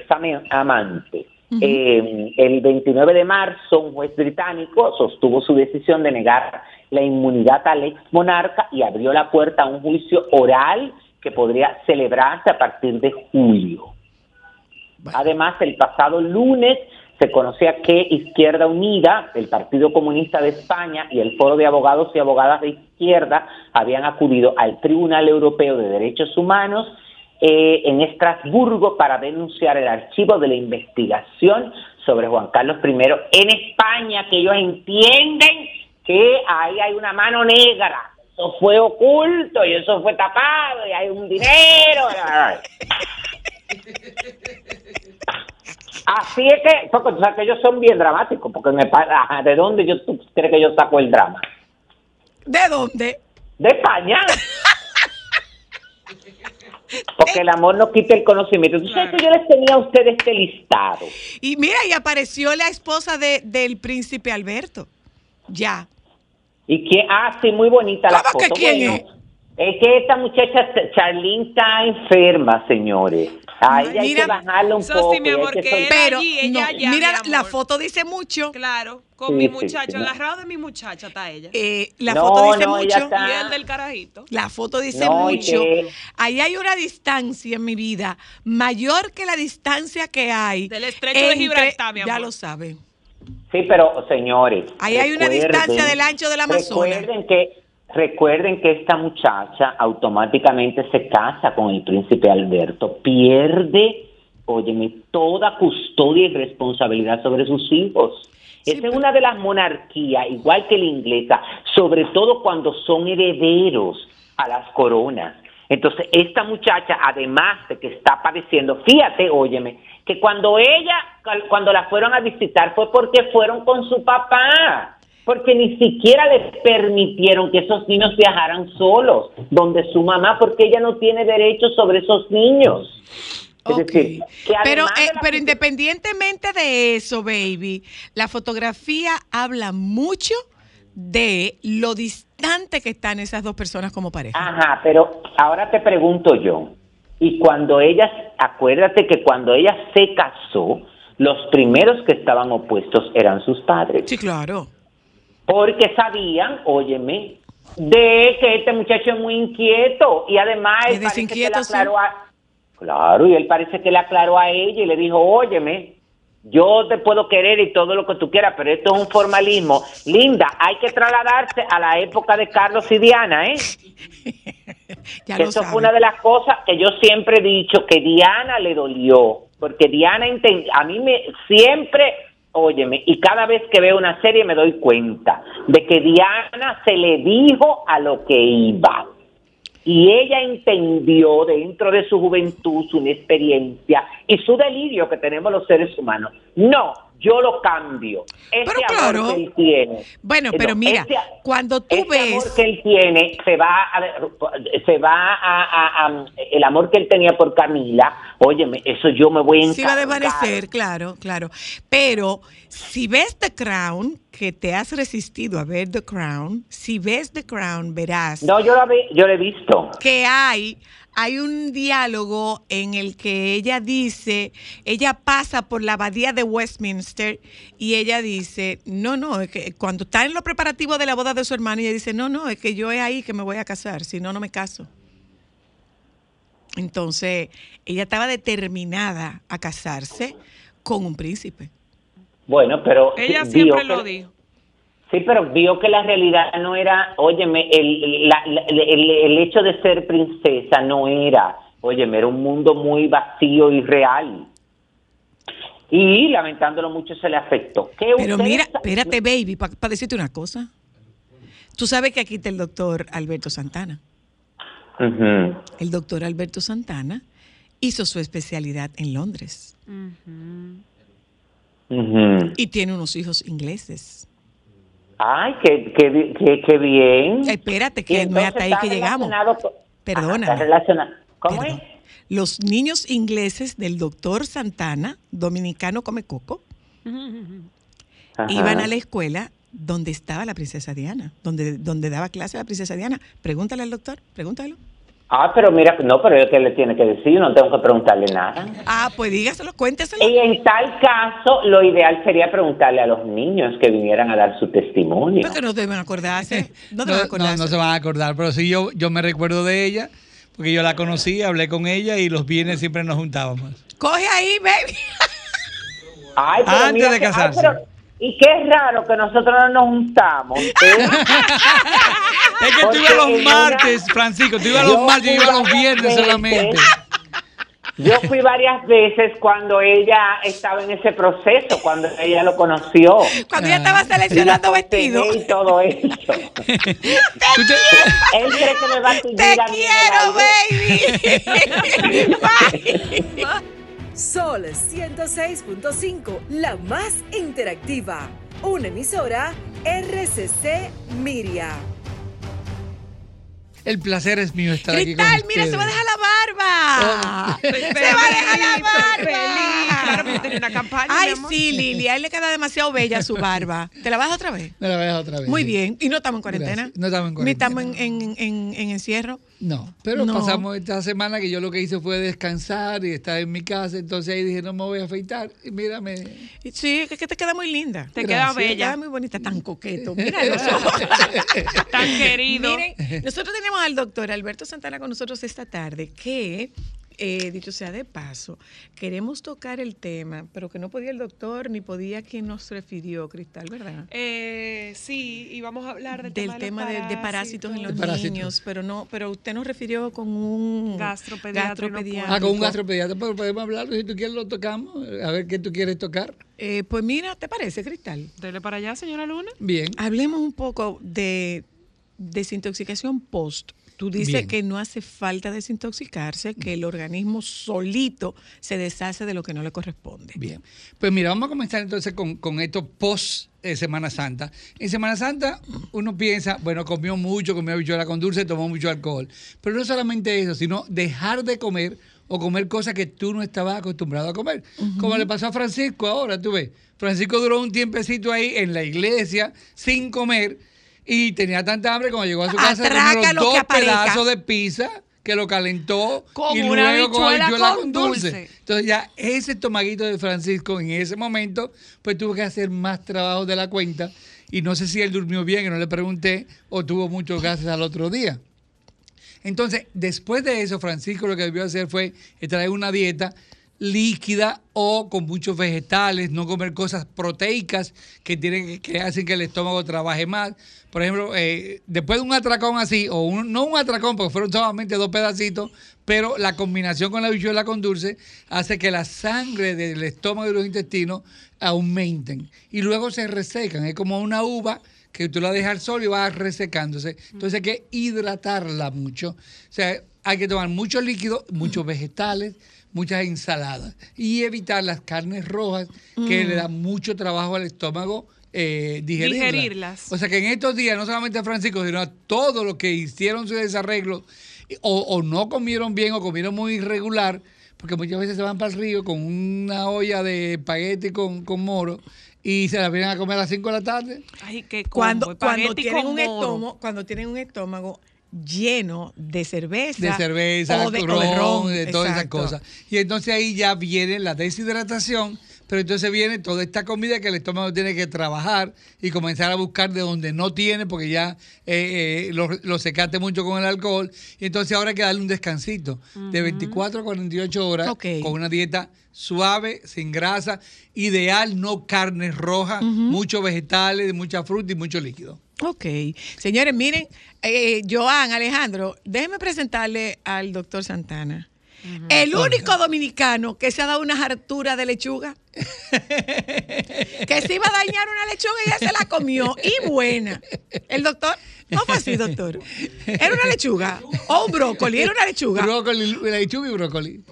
amante. Eh, el 29 de marzo, un juez británico sostuvo su decisión de negar la inmunidad al ex monarca y abrió la puerta a un juicio oral que podría celebrarse a partir de julio. Además, el pasado lunes se conocía que Izquierda Unida, el Partido Comunista de España y el Foro de Abogados y Abogadas de Izquierda habían acudido al Tribunal Europeo de Derechos Humanos eh, en Estrasburgo para denunciar el archivo de la investigación sobre Juan Carlos I en España, que ellos entienden que ahí hay una mano negra. Eso fue oculto y eso fue tapado y hay un dinero. Así es que, porque tú sabes que ellos son bien dramáticos, porque me pa- ajá, ¿de dónde yo tú crees que yo saco el drama? ¿De dónde? De España. Porque el amor no quita el conocimiento. Tú sabes que yo les tenía a ustedes este listado. Y mira, y apareció la esposa de, del príncipe Alberto. Ya. Y que, ah, sí, muy bonita la ¿Cómo que foto. quién Bueno, es que esta muchacha, Charlene, está enferma, señores. A ella hay Mira, que bajarle un eso poco. sí, mi hay amor, que que Pero allí, ella no, allá, mira, mi la foto dice mucho. Claro, con Sí, mi muchacho, sí, agarrado de mi muchacha está ella. Eh, la No, foto dice no, mucho. está- y el del carajito. La foto dice mucho. que- Ahí hay una distancia en mi vida mayor que la distancia que hay. Del estrecho de Gibraltar, mi Ya amor. lo saben. Sí, pero señores. Ahí hay una distancia del ancho del Amazonas. Recuerden que, recuerden que esta muchacha automáticamente se casa con el príncipe Alberto, pierde, óyeme, toda custodia y responsabilidad sobre sus hijos. Sí, Esa es una de las monarquías, igual que la inglesa, sobre todo cuando son herederos a las coronas. Entonces, esta muchacha, además de que está padeciendo, fíjate, óyeme, que cuando ella, cuando la fueron a visitar fue porque fueron con su papá, porque ni siquiera les permitieron que esos niños viajaran solos, donde su mamá, porque ella no tiene derecho sobre esos niños. Es Ok. decir, que pero, de eh, pero independientemente de eso, baby, la fotografía habla mucho de lo distante que están esas dos personas como pareja. Ajá, pero ahora te pregunto yo, y cuando ella, acuérdate que cuando ella se casó, los primeros que estaban opuestos eran sus padres, Sí, claro. porque sabían, óyeme, de que este muchacho es muy inquieto y además él parece que le sí. aclaró a, claro, y él parece que le aclaró a ella y le dijo, óyeme, yo te puedo querer y todo lo que tú quieras, pero esto es un formalismo. Linda, hay que trasladarse a la época de Carlos y Diana, ¿eh? Ya que lo eso fue una de las cosas que yo siempre he dicho que Diana le dolió, porque Diana a mí me siempre, óyeme, y cada vez que veo una serie me doy cuenta de que Diana se le dijo a lo que iba. Y ella entendió dentro de su juventud, su inexperiencia y su delirio que tenemos los seres humanos. No, yo lo cambio. Ese Pero amor claro. que él tiene. Bueno, pero no, mira, ese- cuando tú ese ves- amor que él tiene se va a, se va a, a- a- el amor que él tenía por Camila, óyeme, eso yo me voy a Se va a encargar. desvanecer, claro, claro. Pero si ves The Crown, que te has resistido a ver The Crown, si ves The Crown, verás No, yo lo, ve- yo lo he visto. que hay, hay un diálogo en el que ella dice, ella pasa por la abadía de Westminster y ella dice, no, no, es que cuando está en los preparativos de la boda de su hermano, ella dice, no, no, es que yo es ahí que me voy a casar, si no, no me caso. Entonces, ella estaba determinada a casarse con un príncipe. Bueno, pero Ella siempre lo dijo. Sí, pero vio que la realidad no era, óyeme, el, la- la- el, el hecho de ser princesa no era, óyeme, era un mundo muy vacío y real. Y lamentándolo mucho se le afectó. ¿Qué Pero mira, espérate, baby, para decirte una cosa. Tú sabes que aquí está el doctor Alberto Santana. El doctor Alberto Santana hizo su especialidad en Londres y tiene unos hijos ingleses. Ay, qué, qué, qué, qué bien. Espérate, que no es hasta ahí que llegamos. con- está relacionado- ¿Cómo Perdón. es? Los niños ingleses del doctor Santana, dominicano come coco, Ajá. iban a la escuela donde estaba la princesa Diana, donde, donde daba clase la princesa Diana. Pregúntale al doctor, pregúntalo. Ah, pero mira, no, pero ¿qué le tiene que decir? Yo no tengo que preguntarle nada. Ah, pues dígaselo, cuénteselo. Y en tal caso, lo ideal sería preguntarle a los niños que vinieran a dar su testimonio. Porque no deben acordarse. No No, deben no, acordarse. no se van a acordar, pero sí yo, yo me recuerdo de ella, porque yo la conocí, hablé con ella y los viernes siempre nos juntábamos. Coge ahí, baby. Ay, pero Antes mira de que- ay, casarse. pero- y qué raro que nosotros no nos juntamos. ¿eh? Es que tú ibas los una- martes, Francisco, tú ibas los martes y yo iba los viernes solamente. Yo fui varias veces cuando ella estaba en ese proceso, cuando ella lo conoció. Cuando ella estaba la seleccionando vestido. aconsejé Y todo eso. Te- Él cree que me va a Te a quiero, baby. Sol 106.5, la más interactiva. Una emisora RCC Miria. El placer es mío estar aquí con Cristal, mira, se va a dejar la barba. se va a dejar la barba. Claro, porque tenía una campaña. Ay, sí, Lili, a él le queda demasiado bella su barba. ¿Te la vas otra vez? Me la dejar otra vez. Muy sí. bien. ¿Y no estamos en cuarentena? Gracias. No estamos en Ni cuarentena. estamos en, en- en- en encierro. No, pero No. pasamos esta semana que yo lo que hice fue descansar y estar en mi casa, entonces ahí dije, no me voy a afeitar. Y mírame. Sí, es que te queda muy linda. Te Gracias. queda Te queda bella. muy bonita, tan coqueto. Mira los ojos. Tan querido. Miren, nosotros tenemos al doctor Alberto Santana con nosotros esta tarde, que, eh, dicho sea de paso, queremos tocar el tema, pero que no podía el doctor ni podía quien nos refirió, Cristal, ¿verdad? Eh, sí, y vamos a hablar del, Del tema de, de parásitos en los parásitos. niños, pero no, pero usted nos refirió con un Gastropediatra. Ah, con un gastropediatra, pero podemos hablarlo. Si tú quieres, lo tocamos. A ver qué tú quieres tocar. Eh, pues mira, ¿te parece, Cristal? Dele para allá, señora Luna. Bien. Hablemos un poco de desintoxicación post. Tú dices Bien. que no hace falta desintoxicarse, que el organismo solito se deshace de lo que no le corresponde. Bien. Pues mira, vamos a comenzar entonces con, con esto post eh, Semana Santa. En Semana Santa uno piensa, bueno, comió mucho, comió habichuela con dulce, tomó mucho alcohol. Pero no solamente eso, sino dejar de comer o comer cosas que tú no estabas acostumbrado a comer. Como le pasó a Francisco ahora, tú ves. Francisco duró un tiempecito ahí en la iglesia sin comer y tenía tanta hambre cuando llegó a su casa lo dos pedazos de pizza que lo calentó y una luego con habichuela con dulce. dulce. Entonces ya ese estomaguito de Francisco en ese momento, pues tuvo que hacer más trabajo de la cuenta. Y no sé si él durmió bien, que no le pregunté, o tuvo muchos gases al otro día. Entonces, después de eso, Francisco lo que debió hacer fue traer una dieta líquida o con muchos vegetales, no comer cosas proteicas que tienen que hacen que el estómago trabaje más. Por ejemplo, eh, después de un atracón así, o un- no un atracón, porque fueron solamente dos pedacitos, pero la combinación con la bichuela con dulce hace que la sangre del estómago y los intestinos aumenten y luego se resecan. Es como una uva que tú la dejas al sol y va resecándose. Entonces hay que hidratarla mucho. O sea, hay que tomar mucho líquido, muchos vegetales, muchas ensaladas y evitar las carnes rojas que le dan mucho trabajo al estómago. Eh, digerirlas. Digerirlas. O sea que en estos días, no solamente a Francisco, sino a todos los que hicieron su desarreglo o, o no comieron bien o comieron muy irregular, porque muchas veces se van para el río con una olla de espagueti con, con moro y se la vienen a comer a las 5 de la tarde. Ay, qué Cuando, combo, cuando, espagueti tienen con un moro. estómago, cuando tienen un estómago lleno de cerveza. de cerveza, o de, o ron, de ron, de todas esas cosas. Y entonces ahí ya viene la deshidratación, pero entonces viene toda esta comida que el estómago tiene que trabajar y comenzar a buscar de donde no tiene, porque ya eh, eh, lo, lo secaste mucho con el alcohol. Y entonces ahora hay que darle un descansito de 24 a 48 horas con una dieta suave, sin grasa, ideal, no carnes rojas, muchos vegetales, mucha fruta y mucho líquido. Ok. Señores, miren, eh, Joan, Alejandro, déjenme presentarle al doctor Santana. El único dominicano que se ha dado una hartura de lechuga. que se iba a dañar una lechuga y ya se la comió. Y buena. El doctor, no fue así, doctor. Era una lechuga. O un brócoli, era una lechuga. Brócoli, lechuga y brócoli.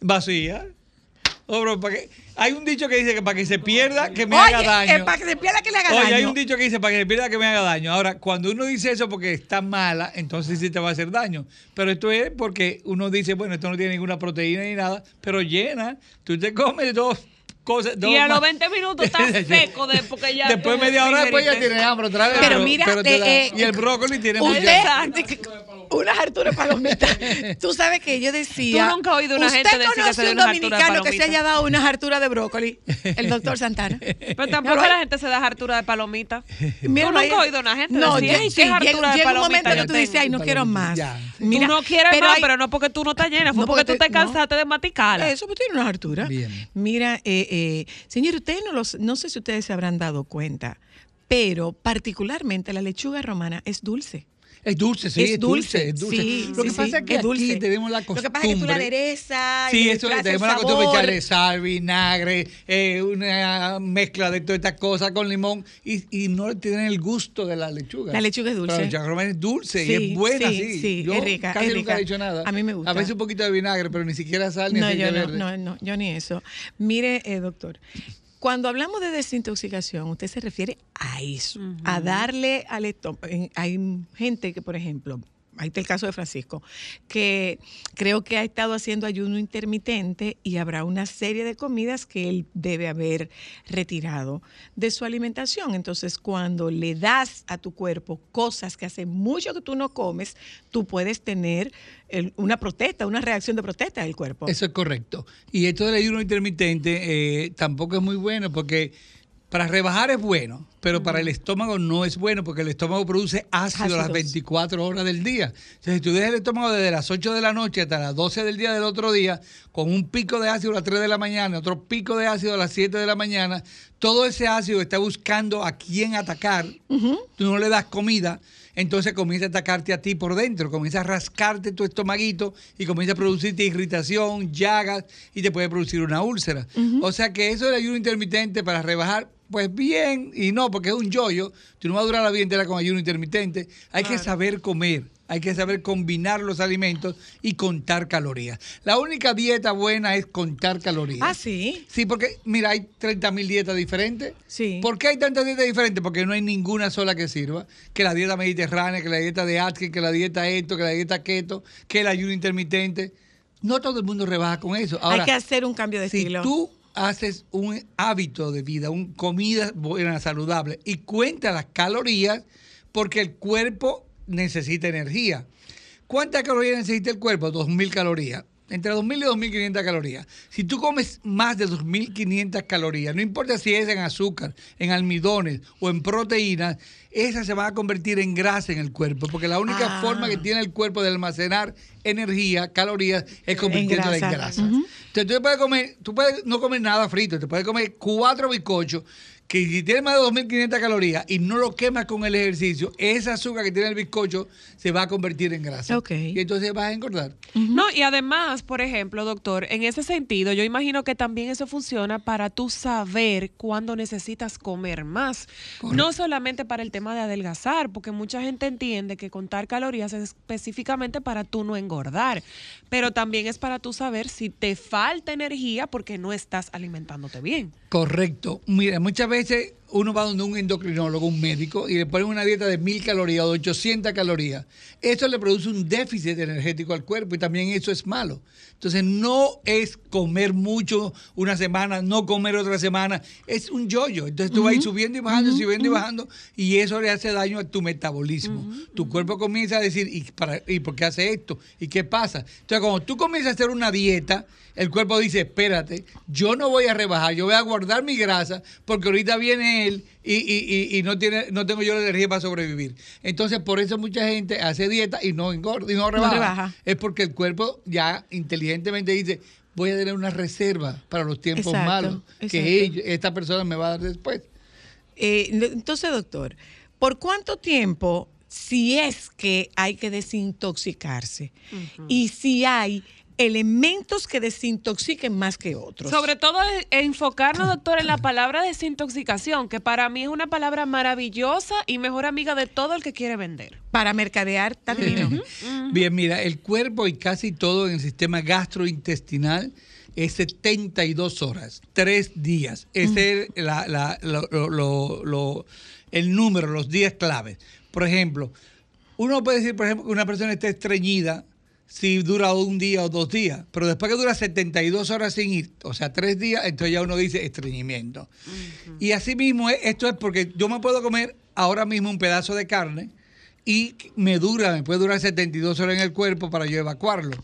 vacía. Oh, bro, para que- hay un dicho que dice que para que se pierda, que me haga Oye, daño. eh, para que se pierda que le haga Oye, daño. hay un dicho que dice para que se pierda que me haga daño. Ahora, cuando uno dice eso porque está mala, entonces sí te va a hacer daño. Pero esto es porque uno dice, bueno, esto no tiene ninguna proteína ni nada, pero llena. Tú te comes dos cosas. Y a los más- 20 minutos está seco de, porque ya. Después media hora después ya digeriste. tiene hambre otra vez. Pero mira, te eh, eh, y el brócoli tiene Usted, mucha- una hartura de palomitas. Tú sabes que yo decía. Tú nunca has oído una ¿usted gente decir que conoce se un dominicano que se haya dado una hartura de brócoli? El doctor Santana. Pero tampoco la gente se da hartura de palomita. Tú nunca has oído una gente No, decir, yo- "Ay, sí, llega, de llega un momento que tú dices, tengo". ay, no quiero más. Ya. tú no quieres pero más, hay- pero no porque tú no estás llena, fue No, porque, porque tú te- te cansaste de maticarla. Eso pues tiene una hartura. Bien. Mira, eh, eh, señor, ustedes no, los, no sé si ustedes se habrán dado cuenta, pero particularmente la lechuga romana es dulce. Es dulce, sí, es, dulce, es dulce. sí, Lo sí, que pasa es que es dulce. aquí tenemos la Lo costumbre. que pasa es que tú la aderezas. Sí, eso tenemos el la costumbre de echarle sal, vinagre, eh, una mezcla de todas estas cosas con limón y, y no tienen el gusto de la lechuga. La lechuga es dulce. Pero la lechuga romana es dulce y es buena, sí, sí. sí, Yo es rica, casi es nunca rica. he hecho nada. A mí me gusta. A veces un poquito de vinagre, pero ni siquiera sal ni No, yo no, verde. no, no, yo ni eso. Mire, eh, doctor, cuando hablamos de desintoxicación, usted se refiere a eso, a darle al estómago. Hay gente que, por ejemplo, ahí está el caso de Francisco, que creo que ha estado haciendo ayuno intermitente y habrá una serie de comidas que él debe haber retirado de su alimentación. Entonces, cuando le das a tu cuerpo cosas que hace mucho que tú no comes, tú puedes tener una protesta, una reacción de protesta del cuerpo. Eso es correcto. Y esto del ayuno intermitente eh, tampoco es muy bueno porque para rebajar es bueno, pero para el estómago no es bueno porque el estómago produce ácido las Ácidos. 24 horas del día. Entonces, si tú dejas el estómago desde las 8 de la noche hasta las 12 del día del otro día, con un pico de ácido a las 3 de la mañana, otro pico de ácido a las 7 de la mañana, todo ese ácido está buscando a quién atacar. Tú no le das comida, entonces comienza a atacarte a ti por dentro, comienza a rascarte tu estomaguito y comienza a producirte irritación, llagas y te puede producir una úlcera. O sea que eso del ayuno intermitente para rebajar, pues bien y no, porque es un yoyo. Tú no vas a durar la vida entera con ayuno intermitente. Hay que saber comer. Hay que saber combinar los alimentos y contar calorías. La única dieta buena es contar calorías. Ah, sí. Sí, porque mira, hay 30 mil dietas diferentes. Sí. ¿Por qué hay tantas dietas diferentes? Porque no hay ninguna sola que sirva. Que la dieta mediterránea, que la dieta de Atkins, que la dieta esto, que la dieta keto, que el ayuno intermitente. No todo el mundo rebaja con eso. Ahora, Hay que hacer un cambio de si estilo. tú haces un hábito de vida, un comida buena, saludable y cuenta las calorías, porque el cuerpo necesita energía. ¿Cuántas calorías necesita el cuerpo? 2.000 calorías. Entre 2.000 y 2.500 calorías. Si tú comes más de 2.500 calorías, no importa si es en azúcar, en almidones o en proteínas, esas se van a convertir en grasa en el cuerpo, porque la única Ah. forma que tiene el cuerpo de almacenar energía, calorías, es convirtiéndola en grasa. grasa. Ujú. Entonces tú puedes comer, tú puedes no comer nada frito, te puedes comer cuatro bizcochos que si tiene más de 2.500 calorías y no lo quemas con el ejercicio, esa azúcar que tiene el bizcocho se va a convertir en grasa. Ok. Y entonces vas a engordar. No, y además, por ejemplo, doctor, en ese sentido, yo imagino que también eso funciona para tú saber cuándo necesitas comer más. No solamente para el tema de adelgazar, porque mucha gente entiende que contar calorías es específicamente para tú no engordar, pero también es para tú saber si te falta energía porque no estás alimentándote bien. Correcto. Mira, muchas veces realmente uno va donde un endocrinólogo, un médico, y le ponen una dieta de 1000 calorías o de 800 calorías. Eso le produce un déficit energético al cuerpo y también eso es malo. Entonces, no es comer mucho una semana, no comer otra semana, es un yoyo. Entonces, tú vas a ir subiendo y bajando, subiendo y bajando, y eso le hace daño a tu metabolismo. Tu cuerpo comienza a decir, ¿y, para, ¿y por qué hace esto? ¿Y qué pasa? Entonces, cuando tú comienzas a hacer una dieta, el cuerpo dice, espérate, yo no voy a rebajar, yo voy a guardar mi grasa porque ahorita viene él y, y- y- y no, tiene, no tengo yo la energía para sobrevivir. Entonces, por eso mucha gente hace dieta y no engorda y no rebaja. rebaja. Es porque el cuerpo ya inteligentemente dice, voy a tener una reserva para los tiempos Exacto, malos que exacto. esta persona me va a dar después. Eh, entonces, doctor, ¿por cuánto tiempo, si es que hay que desintoxicarse y si hay elementos que desintoxiquen más que otros? Sobre todo enfocarnos, doctor, en la palabra desintoxicación, que para mí es una palabra maravillosa y mejor amiga de todo el que quiere vender. Para mercadear, divino. Bien, mira, el cuerpo y casi todo en el sistema gastrointestinal es 72 horas, tres días. Ese es la- la- lo- lo- lo- lo- el número, los días claves. Por ejemplo, uno puede decir, por ejemplo, que una persona está estreñida si dura un día o dos días, pero después que dura 72 horas sin ir, o sea, tres días, entonces ya uno dice estreñimiento. Y así mismo, es- esto es porque yo me puedo comer ahora mismo un pedazo de carne y me dura, me puede durar 72 horas en el cuerpo para yo evacuarlo.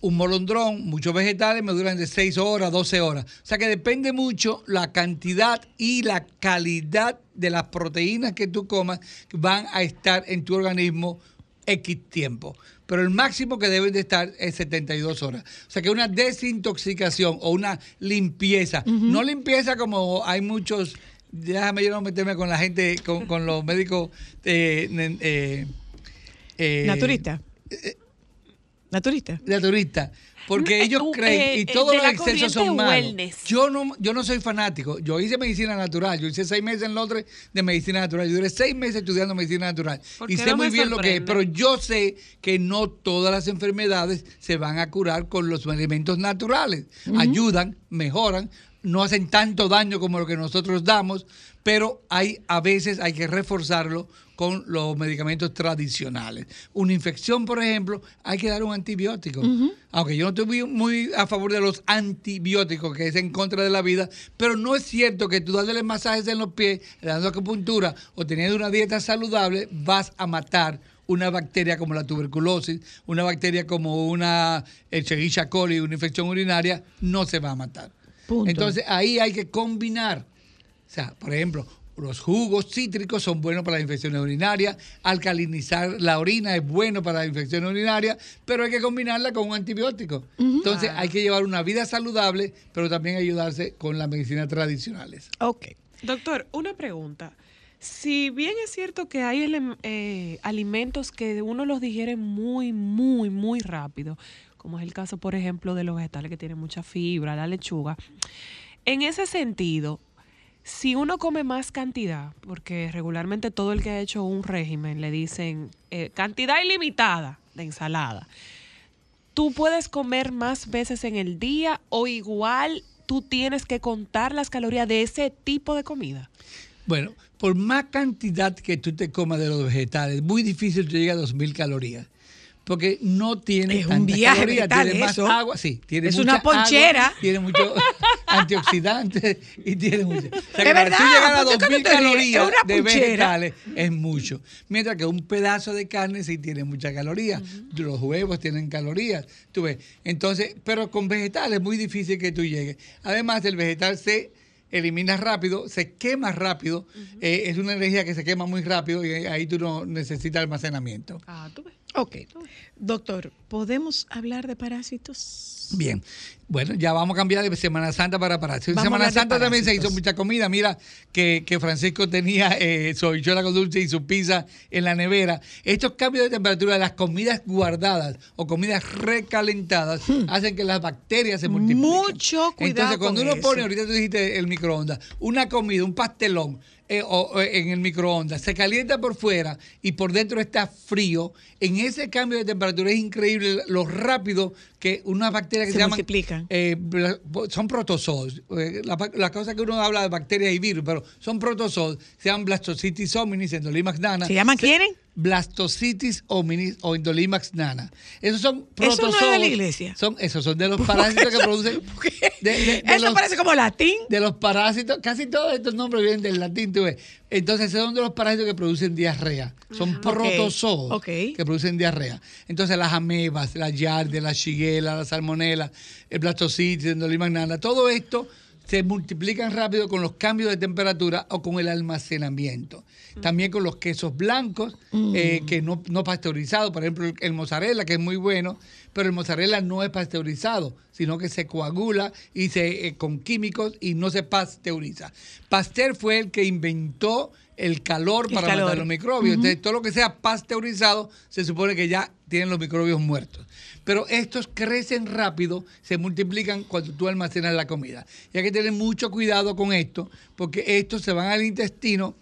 Un molondrón, muchos vegetales me duran de 6 horas, 12 horas. O sea que depende mucho la cantidad y la calidad de las proteínas que tú comas que van a estar en tu organismo X tiempo. Pero el máximo que deben de estar es 72 horas. O sea que una desintoxicación o una limpieza, no limpieza como hay muchos, déjame yo no meterme con la gente, con, con los médicos eh, nen- eh, eh, Naturista. Naturista. porque ellos uh, creen eh, y eh, todos los excesos son malos. wellness. Yo no, yo no soy fanático. Yo hice medicina natural. Yo hice seis meses en Londres de medicina natural. Yo duré seis meses estudiando medicina natural. ¿Por Y sé no muy bien lo que es. Pero yo sé que no todas las enfermedades se van a curar con los alimentos naturales. Ayudan, mejoran, no hacen tanto daño como lo que nosotros damos, pero hay a veces hay que reforzarlo con los medicamentos tradicionales. Una infección, por ejemplo, hay que dar un antibiótico. Aunque yo no estoy muy, muy a favor de los antibióticos, que es en contra de la vida, pero no es cierto que tú dándole masajes en los pies, dando acupuntura o teniendo una dieta saludable, vas a matar una bacteria como la tuberculosis, una bacteria como una Escherichia coli, una infección urinaria, no se va a matar. Punto. Entonces ahí hay que combinar. O sea, por ejemplo, los jugos cítricos son buenos para las infecciones urinarias, alcalinizar la orina es bueno para las infecciones urinarias, pero hay que combinarla con un antibiótico. Entonces hay que llevar una vida saludable, pero también ayudarse con las medicinas tradicionales. Ok. Doctor, una pregunta. Si bien es cierto que hay eh, alimentos que uno los digiere muy, muy, muy rápido, como es el caso, por ejemplo, de los vegetales que tienen mucha fibra, la lechuga, en ese sentido, si uno come más cantidad, porque regularmente todo el que ha hecho un régimen le dicen eh, cantidad ilimitada de ensalada, tú puedes comer más veces en el día o igual tú tienes que contar las calorías de ese tipo de comida. Bueno, por más cantidad que tú te comas de los vegetales, es muy difícil que llegue a 2.000 calorías. Porque no tiene Es un viaje vegetal tiene más eso. agua, sí, tiene Es mucha una ponchera. agua, tiene mucho antioxidantes y tiene mucho. O sea, Es verdad, tú llegar a ¿por qué 2.000 no te ríes? calorías de vegetales es mucho. Mientras que un pedazo de carne sí tiene muchas calorías. Los huevos tienen calorías. Tú ves. Entonces, pero con vegetales es muy difícil que tú llegues. Además, el vegetal se elimina rápido, se quema rápido. eh, es una energía que se quema muy rápido y ahí tú no necesitas almacenamiento. Ah, tú ves. Ok. Doctor, ¿podemos hablar de parásitos? Bien, Bueno, ya vamos a cambiar de Semana Santa para parásitos. En Semana Santa también se hizo mucha comida. Mira que, que Francisco tenía eh, su habichuela con dulce y su pizza en la nevera. Estos cambios de temperatura de las comidas guardadas o comidas recalentadas hacen que las bacterias se multipliquen. Hmm. Mucho cuidado Entonces, cuando con uno pone, ahorita tú dijiste el microondas, una comida, un pastelón eh, o, en el microondas, se calienta por fuera y por dentro está frío, en ese cambio de temperatura es increíble lo rápido que unas bacterias que Se se, llaman multiplican. eh, son protozoos. Eh, La, la cosa que uno habla de bacterias y virus, pero son protozoos. Se llaman Blastocitis hominis, Endolimax nana. ¿Se llaman quiénes? Blastocitis hominis o Endolimax nana. Esos son Eso no es de protozoos. la iglesia. Son, esos son de los parásitos que producen. de- de- de Eso los- parece como latín. de los parásitos, casi todos estos nombres vienen del latín, tú ves. Entonces, esos son de los parásitos que producen diarrea. Son protozoos que producen diarrea. Entonces, las amebas, las yardes, la shigella, la salmonela, el blastocitis, el endolimax nana, todo esto se multiplican rápido con los cambios de temperatura o con el almacenamiento. También con los quesos blancos, eh, que no, no pasteurizados, por ejemplo, el, el mozzarella, que es muy bueno, pero el mozzarella no es pasteurizado, sino que se coagula y se, eh, con químicos y no se pasteuriza. Pasteur fue el que inventó el calor El para calor. matar los microbios. Entonces, todo lo que sea pasteurizado se supone que ya tienen los microbios muertos. Pero estos crecen rápido, se multiplican cuando tú almacenas la comida. Y hay que tener mucho cuidado con esto, porque estos se van al intestino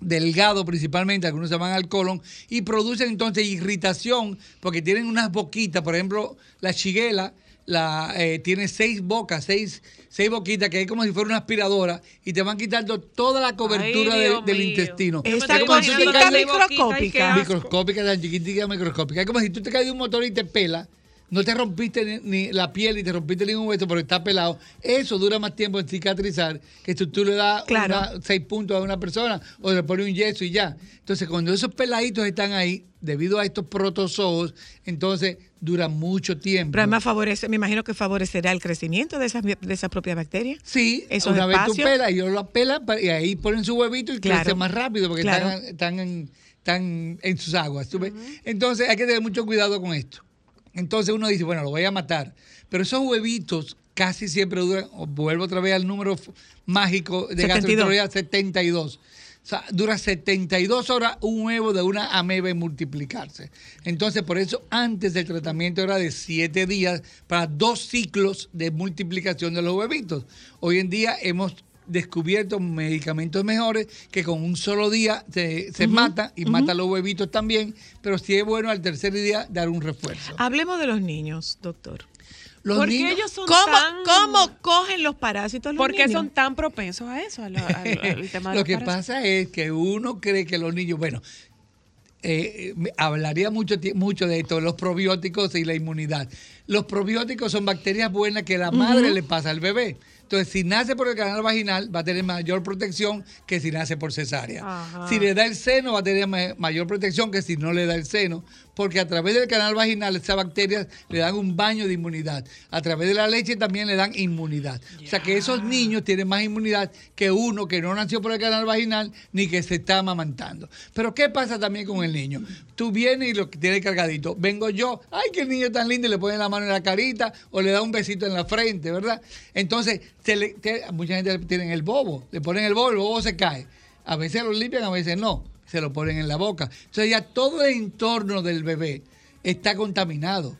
delgado principalmente, algunos se van al colon y producen entonces irritación porque tienen unas boquitas, por ejemplo, la shigella la, eh, tiene seis bocas, seis, seis boquitas que es como si fuera una aspiradora y te van quitando toda la cobertura Ay, de- del mío. intestino. Esta te cosita caes de- microscópica. microscópica, tan chiquitica microscópica. Es como si tú te caes de un motor y te pela, no te rompiste ni, la piel ni te rompiste ningún hueso, pero está pelado. Eso dura más tiempo en cicatrizar que si tú le das Claro. una- seis puntos a una persona o le pones un yeso y ya. Entonces, cuando esos peladitos están ahí, debido a estos protozoos, entonces dura mucho tiempo. Pero además favorece, me imagino que favorecerá el crecimiento de esas, de esas propias bacterias. Sí, esos una vez tú pelas, ellos lo pelan y ahí ponen su huevito y Claro. crece más rápido porque Claro. están, están en, están en sus aguas. Entonces hay que tener mucho cuidado con esto. Entonces uno dice, bueno, lo voy a matar. Pero esos huevitos casi siempre duran, vuelvo otra vez al número mágico de 72. gastroenterología, 72. O sea, dura 72 horas un huevo de una ameba en multiplicarse. Entonces, por eso antes del tratamiento era de 7 días para dos ciclos de multiplicación de los huevitos. Hoy en día hemos descubierto medicamentos mejores que con un solo día se, se mata y mata los huevitos también, pero sí es bueno al tercer día dar un refuerzo. Hablemos de los niños, doctor. Los Porque niños- ellos son ¿Cómo, tan... ¿Cómo cogen los parásitos los ¿Por qué niños? son tan propensos a eso? al- al- al tema de Lo los que parásitos? pasa es que uno cree que los niños, bueno, eh, me- hablaría mucho, mucho de esto, los probióticos y la inmunidad. Los probióticos son bacterias buenas que la madre le pasa al bebé. Entonces, si nace por el canal vaginal, va a tener mayor protección que si nace por cesárea. Ajá. Si le da el seno, va a tener ma- mayor protección que si no le da el seno, porque a través del canal vaginal esas bacterias le dan un baño de inmunidad. A través de la leche también le dan inmunidad. O sea que esos niños tienen más inmunidad que uno que no nació por el canal vaginal ni que se está amamantando. Pero ¿qué pasa también con el niño? Tú vienes y lo que tiene cargadito. Vengo yo, ay, que el niño tan lindo, y le pone la mano en la carita o le da un besito en la frente, ¿verdad? Entonces, le- te- mucha gente tiene el bobo, le ponen el bobo, el bobo se cae. A veces lo limpian, a veces no. Se lo ponen en la boca. Entonces ya todo el entorno del bebé está contaminado.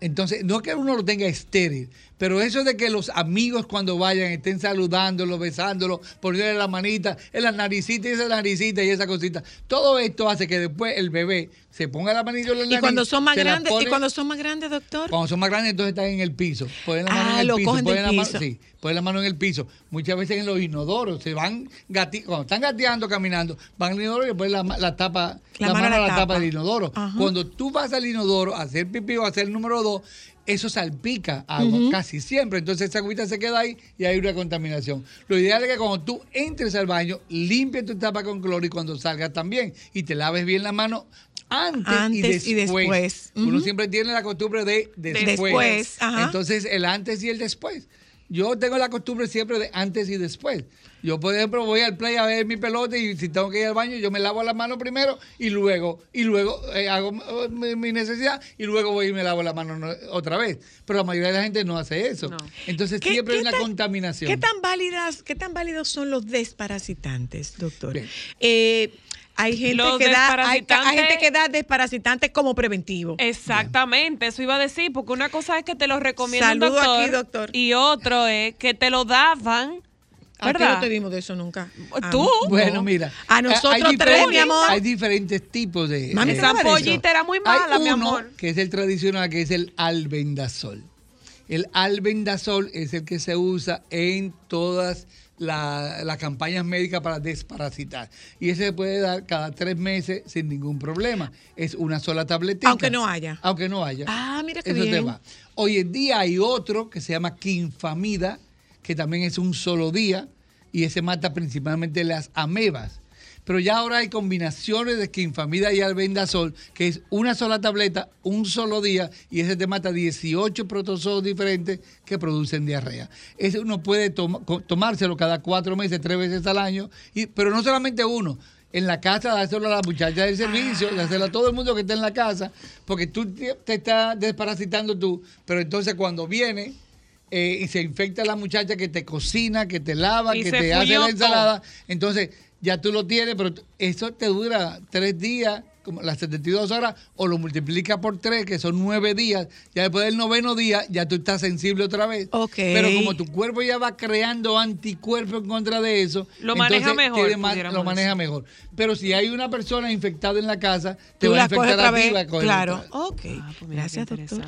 Entonces, no que uno lo tenga estéril, pero eso de que los amigos cuando vayan estén saludándolo, besándolo, poniéndole la manita en la naricita y esa naricita y esa cosita, todo esto hace que después el bebé se ponga la manita en la Y nariz. cuando son más grandes, y cuando son más grandes, doctor. cuando son más grandes, entonces están en el piso. Ponen la mano Ah, en el lo piso. cogen del ponen mano, piso. sí, ponen la mano en el piso. Muchas veces en los inodoros se van gati cuando están gateando, caminando, van al inodoro y ponen la, la tapa, La la, mano a a la la tapa tapa. del inodoro. Ajá. Cuando tú vas al inodoro a hacer pipí o a hacer el número dos, eso salpica agua casi siempre. Entonces esa agüita se queda ahí y hay una contaminación. Lo ideal es que cuando tú entres al baño, limpie tu tapa con cloro y cuando salgas también. Y te laves bien la mano antes, Antes y y después. después. Uno siempre tiene la costumbre de después. Después. Entonces, el antes y el después. Yo tengo la costumbre siempre de antes y después. Yo, por ejemplo, voy al play a ver mi pelota y si tengo que ir al baño, yo me lavo las manos primero y luego, y luego eh, hago eh, mi, mi necesidad y luego voy y me lavo las manos no- otra vez. Pero la mayoría de la gente no hace eso. No. Entonces ¿Qué- siempre hay una tan- contaminación. ¿Qué tan válidas, qué tan válidos son los desparasitantes, doctor? Eh, hay gente Los que da, hay, gente que da desparasitantes como preventivo. Exactamente, eso iba a decir, porque una cosa es que te lo recomienda un Saludo doctor, aquí, doctor. y otro es que te lo daban, ¿A ti ¿verdad? no te dimos de eso nunca? A ¿Tú? mí- Bueno, no. mira. A hay nosotros tres, diferentes- mi amor. Hay diferentes tipos de. Mami, de- ¿te Esa pollita era muy Hay mala, mi uno amor. que es el tradicional, que es el albendazol. El albendazol es el que se usa en todas la- las campañas médicas para desparasitar. Y ese se puede dar cada tres meses sin ningún problema. Es una sola tabletita. Aunque no haya. Aunque no haya. Ah, mira qué Eso te bien. va. Hoy en día hay otro que se llama quinfamida, que también es un solo día, y ese mata principalmente las amebas. Pero ya ahora hay combinaciones de quinfamida y albendazol, que es una sola tableta, un solo día, y ese te mata 18 protozoos diferentes que producen diarrea. Ese uno puede tomárselo cada cuatro meses, tres veces al año, y, pero no solamente uno. En la casa, dárselo a la muchacha del servicio, dárselo a todo el mundo que está en la casa, porque tú te, te estás desparasitando tú, pero entonces cuando viene eh, y se infecta la muchacha que te cocina, que te lava, Y que te hace la ensalada, entonces ya tú lo tienes, pero eso te dura tres días, como las 72 horas, o lo multiplica por tres, que son nueve días. Ya después del noveno día, ya tú estás sensible otra vez. Ok. Pero como tu cuerpo ya va creando anticuerpos en contra de eso, Lo maneja mejor, más- lo maneja mejor. Pero si hay una persona infectada en la casa, te Tú va a infectar otra a ti. Claro. Ok. Ah, pues mira, Gracias, doctor.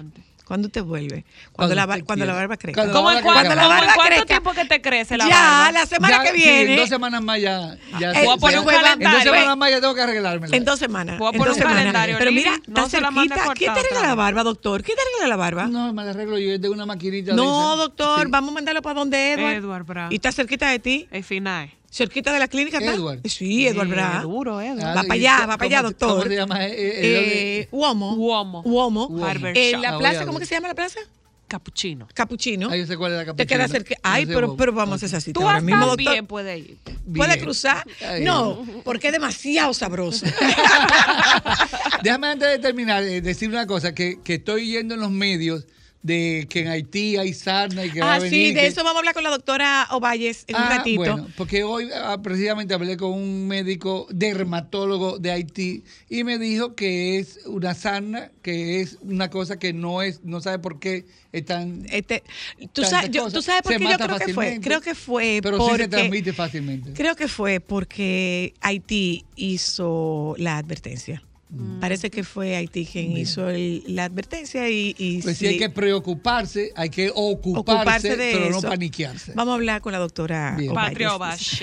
¿Cuándo te vuelve? Cuando, Cuando la, cuando la barba. Cuando ¿Cómo la en barba cuánto, la barba tiempo que te crece la ya, barba? la semana Ya, que sí, viene. en dos semanas más ya. ya Eh, voy a poner un calendario. En dos semanas más ya tengo que arreglármela. En dos semanas. Voy a poner un semanas. calendario, Pero mira. No está cerquita. ¿Quién te arregla la barba, doctor? ¿Quién te arregla la barba? No, me la arreglo yo. Yo tengo una maquinita. No, doctor, Sí. vamos a mandarlo para donde Edward. Edward Bra. Y está cerquita de ti, El final. Cerquita de la clínica. ¿está? Edward. Sí, Edward Bra. Eh, duro, Edward. Ah, Va ¿y para allá, va para allá, doctor. ¿Cómo se llama? Eh, eh, Eh, Uomo. Uomo. Uomo. En la plaza, ¿cómo que se llama la plaza? Capuchino. Capuchino. Ah, yo sé cuál es la Te capuchina. queda cerca. Ay, No sé pero, pero vamos a esa cita Tú ahora mismo, doctor. bien puedes ir. ¿Puede Bien. cruzar? Ay. No, porque es demasiado sabroso. Déjame antes de terminar eh, decir una cosa, que, que estoy yendo en los medios de que en Haití hay sarna y que va ah, a venir. sí, de que- eso vamos a hablar con la doctora Ovalles en un Ah, ratito. Bueno, porque hoy ah, precisamente hablé con un médico dermatólogo de Haití y me dijo que es una sarna, que es una cosa que no es, no sabe por qué es tan... Este, ¿tú, sabes, yo- tú sabes por qué yo creo que fue. Creo que fue pero porque sí se transmite fácilmente. creo que fue porque Haití hizo la advertencia. Mm. Parece que fue Haití quien hizo el- la advertencia y, y Pues sí hay que preocuparse, hay que ocuparse, ocuparse de pero eso. no paniquearse. Vamos a hablar con la doctora. Patria.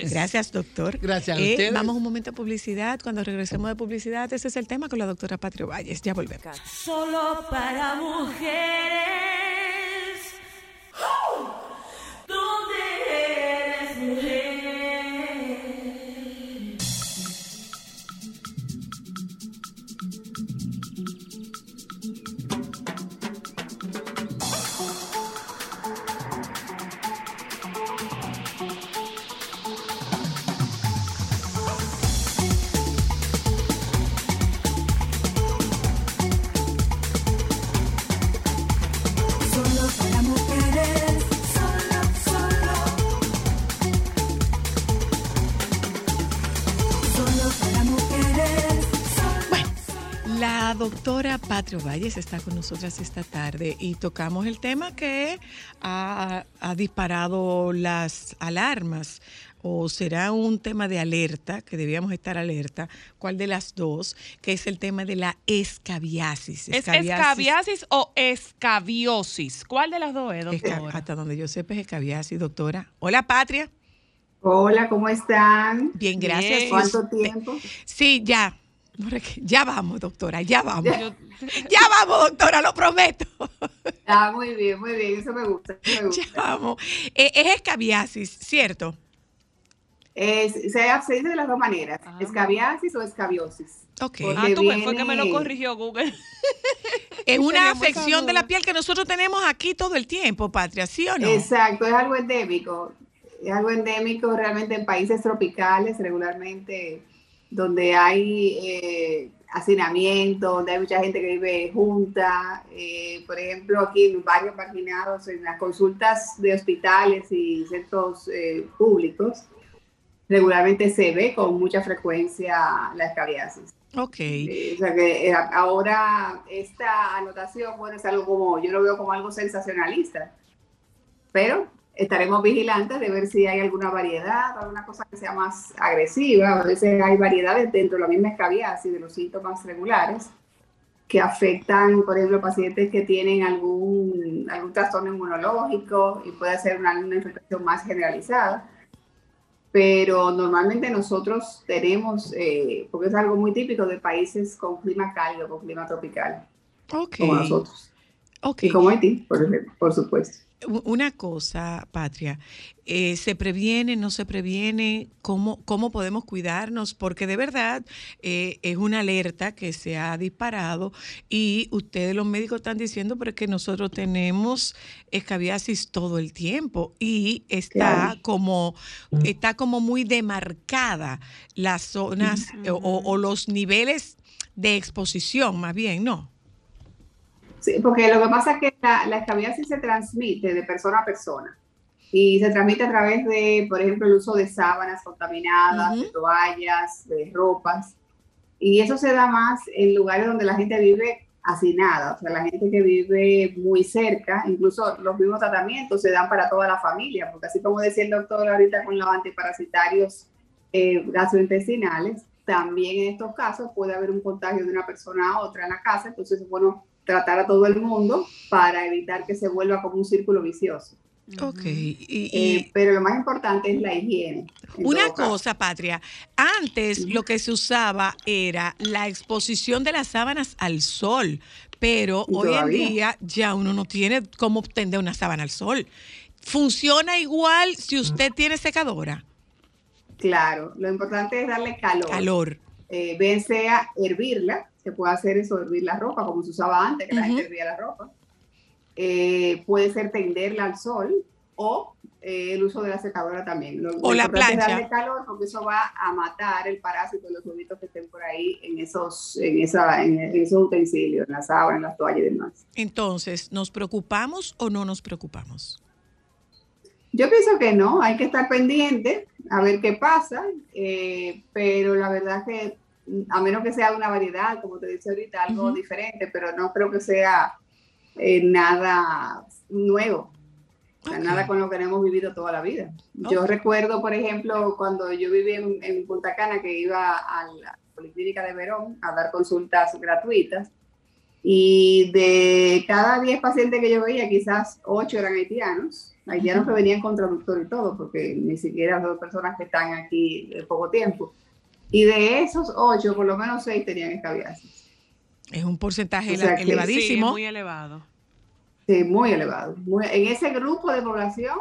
Gracias, doctor. Gracias a Eh, ustedes. Vamos un momento a publicidad. Cuando regresemos de publicidad, ese es el tema con la doctora Patria Valles. Ya volvemos. Solo para mujeres. ¿Dónde eres mujer? La doctora Patria Valles está con nosotras esta tarde y tocamos el tema que ha, ha disparado las alarmas o será un tema de alerta, que debíamos estar alerta, ¿cuál de las dos? Que es el tema de la escabiasis. ¿Es escabiasis o escabiosis? ¿Cuál de las dos es, Esca- doctora? hasta donde yo sepa es escabiasis, doctora. Hola, Patria. Hola, ¿cómo están? Bien, gracias. Bien. ¿Y ¿Cuánto usted? tiempo? Sí, ya. Ya vamos, doctora, ya vamos. Yo- Ya vamos, doctora, lo prometo. Ah, muy bien, muy bien, eso me gusta, eso me Ya gusta. vamos. Eh, es escabiasis, ¿cierto? Es- se, se dice de las dos maneras, Ah. escabiasis o escabiosis. Ok. Ah, tú ves, fue que me lo viene- corrigió Google. Es una afección de la piel que nosotros tenemos aquí todo el tiempo, Patria, ¿sí o no? Exacto, es algo endémico. Es algo endémico realmente en países tropicales, regularmente, donde hay eh, hacinamiento, donde hay mucha gente que vive junta. eh, por ejemplo, aquí en los barrios marginados, en las consultas de hospitales y centros eh, públicos, regularmente se ve con mucha frecuencia la escabiasis. Ok. Eh, o sea que eh, ahora esta anotación, bueno, es algo como, yo lo veo como algo sensacionalista, pero estaremos vigilantes de ver si hay alguna variedad, alguna cosa que sea más agresiva. A veces hay variedades dentro de la misma escabiasis, de los síntomas regulares, que afectan, por ejemplo, pacientes que tienen algún, algún trastorno inmunológico y puede ser una, una infección más generalizada pero normalmente nosotros tenemos, eh, porque es algo muy típico de países con clima cálido, con clima tropical, como nosotros, y como Haití, por supuesto. Una cosa, Patria, eh, ¿se previene, no se previene? ¿Cómo, ¿Cómo podemos cuidarnos? Porque de verdad eh, es una alerta que se ha disparado y ustedes los médicos están diciendo pero es que nosotros tenemos escabiasis todo el tiempo y está como está como muy demarcada las zonas o, o los niveles de exposición, más bien, ¿no? Sí, porque lo que pasa es que la, la escabiasis se transmite de persona a persona y se transmite a través de, por ejemplo, el uso de sábanas contaminadas, Ujú. de toallas, de ropas. Y eso se da más en lugares donde la gente vive hacinada, o sea, la gente que vive muy cerca, incluso los mismos tratamientos se dan para toda la familia, porque así como decía el doctor ahorita con los antiparasitarios eh, gastrointestinales, también en estos casos puede haber un contagio de una persona a otra en la casa, entonces es bueno tratar a todo el mundo para evitar que se vuelva como un círculo vicioso. Ok. Y, y- Eh, pero lo más importante es la higiene. en Una cosa, Patria, antes lo que se usaba era la exposición de las sábanas al sol, pero hoy en día ya uno no tiene cómo tender una sábana al sol. ¿Funciona igual si usted tiene secadora? Claro, lo importante es darle calor. Calor. Eh, bien sea hervirla, se puede hacer eso, hervir la ropa, como se usaba antes, que la gente hervía la ropa. Eh, puede ser tenderla al sol o eh, el uso de la secadora también. Lo, O la plancha. darle calor porque eso va a matar el parásito los huevitos que estén por ahí en esos, en esa, en, esos utensilios, en la sábana, en las toallas y demás. Entonces, ¿nos preocupamos o no nos preocupamos? Yo pienso que no, hay que estar pendiente a ver qué pasa, eh, pero la verdad que a menos que sea una variedad, como te decía ahorita, algo diferente, pero no creo que sea eh, nada nuevo, nada con lo que hemos vivido toda la vida. Yo recuerdo, por ejemplo, cuando yo vivía en, en Punta Cana, que iba a la Policlínica de Verón a dar consultas gratuitas, y de cada 10 pacientes que yo veía, quizás 8 eran haitianos, haitianos que venían con traductor y todo, porque ni siquiera son personas que están aquí de poco tiempo. Y de esos 8, por lo menos 6 tenían escabiasis. Es un porcentaje O sea que- Sí, es elevadísimo. muy elevado. Sí, muy elevado. Muy- en ese grupo de población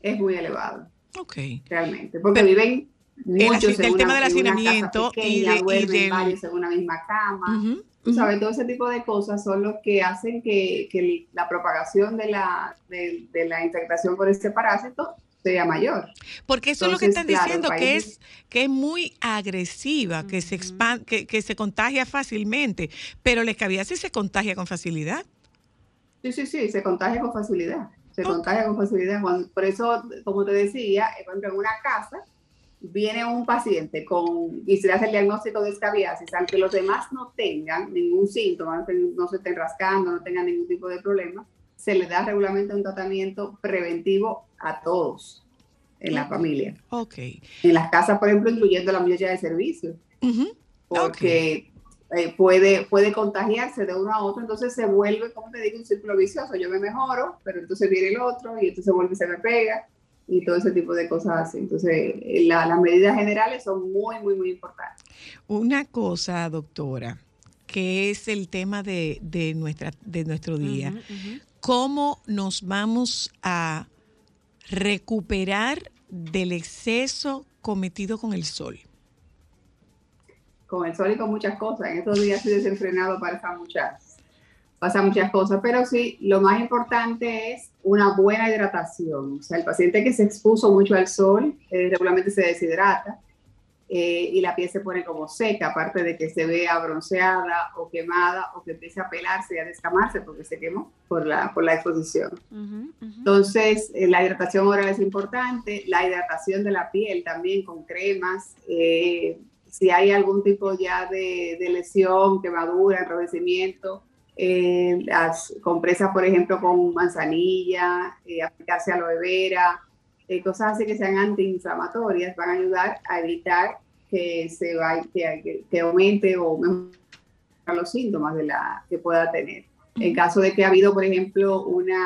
es muy elevado, ok. realmente, porque Pero viven el muchos el en tema una- del una hacinamiento y de- y varios en una misma cama. Tú sabes, todo ese tipo de cosas son los que hacen que, que la propagación de la, de, de la infectación por este parásito sea mayor. Porque eso es lo que están claro, diciendo, que es, que es muy agresiva, que se expande, que, que se contagia fácilmente, pero la escabiasis se contagia con facilidad. Sí, sí, sí, se contagia con facilidad. Se contagia con facilidad. Por eso, como te decía, eh, por ejemplo, en una casa viene un paciente con, y se le hace el diagnóstico de escabiasis, aunque los demás no tengan ningún síntoma, no se estén rascando, no tengan ningún tipo de problema, se le da regularmente un tratamiento preventivo a todos en la familia. Ok. En las casas, por ejemplo, incluyendo la muchacha de servicio, porque eh, puede, puede contagiarse de uno a otro, entonces se vuelve, como te digo, un círculo vicioso. Yo me mejoro, pero entonces viene el otro y entonces vuelve y se me pega y todo ese tipo de cosas así. Entonces, eh, la- las medidas generales son muy, muy, muy importantes. Una cosa, doctora, que es el tema de, de nuestra, de nuestro día. ¿Cómo nos vamos a recuperar del exceso acometido con el sol? con el sol y con muchas cosas. En estos días estoy desenfrenado para esas muchas, pasa muchas cosas, pero sí, lo más importante es una buena hidratación. O sea, el paciente que se expuso mucho al sol eh, regularmente se deshidrata eh, y la piel se pone como seca, aparte de que se vea bronceada o quemada o que empiece a pelarse y a descamarse porque se quemó por la, por la exposición. Entonces, eh, la hidratación oral es importante, la hidratación de la piel también con cremas. eh, si hay algún tipo ya de, de lesión, quemadura, enrojecimiento, las compresas, por ejemplo, con manzanilla, aplicarse aloe vera, eh, cosas así que sean antiinflamatorias, van a ayudar a evitar que se vaya, que, que- aumente o mejore los síntomas de la que pueda tener. En caso de que ha habido, por ejemplo, una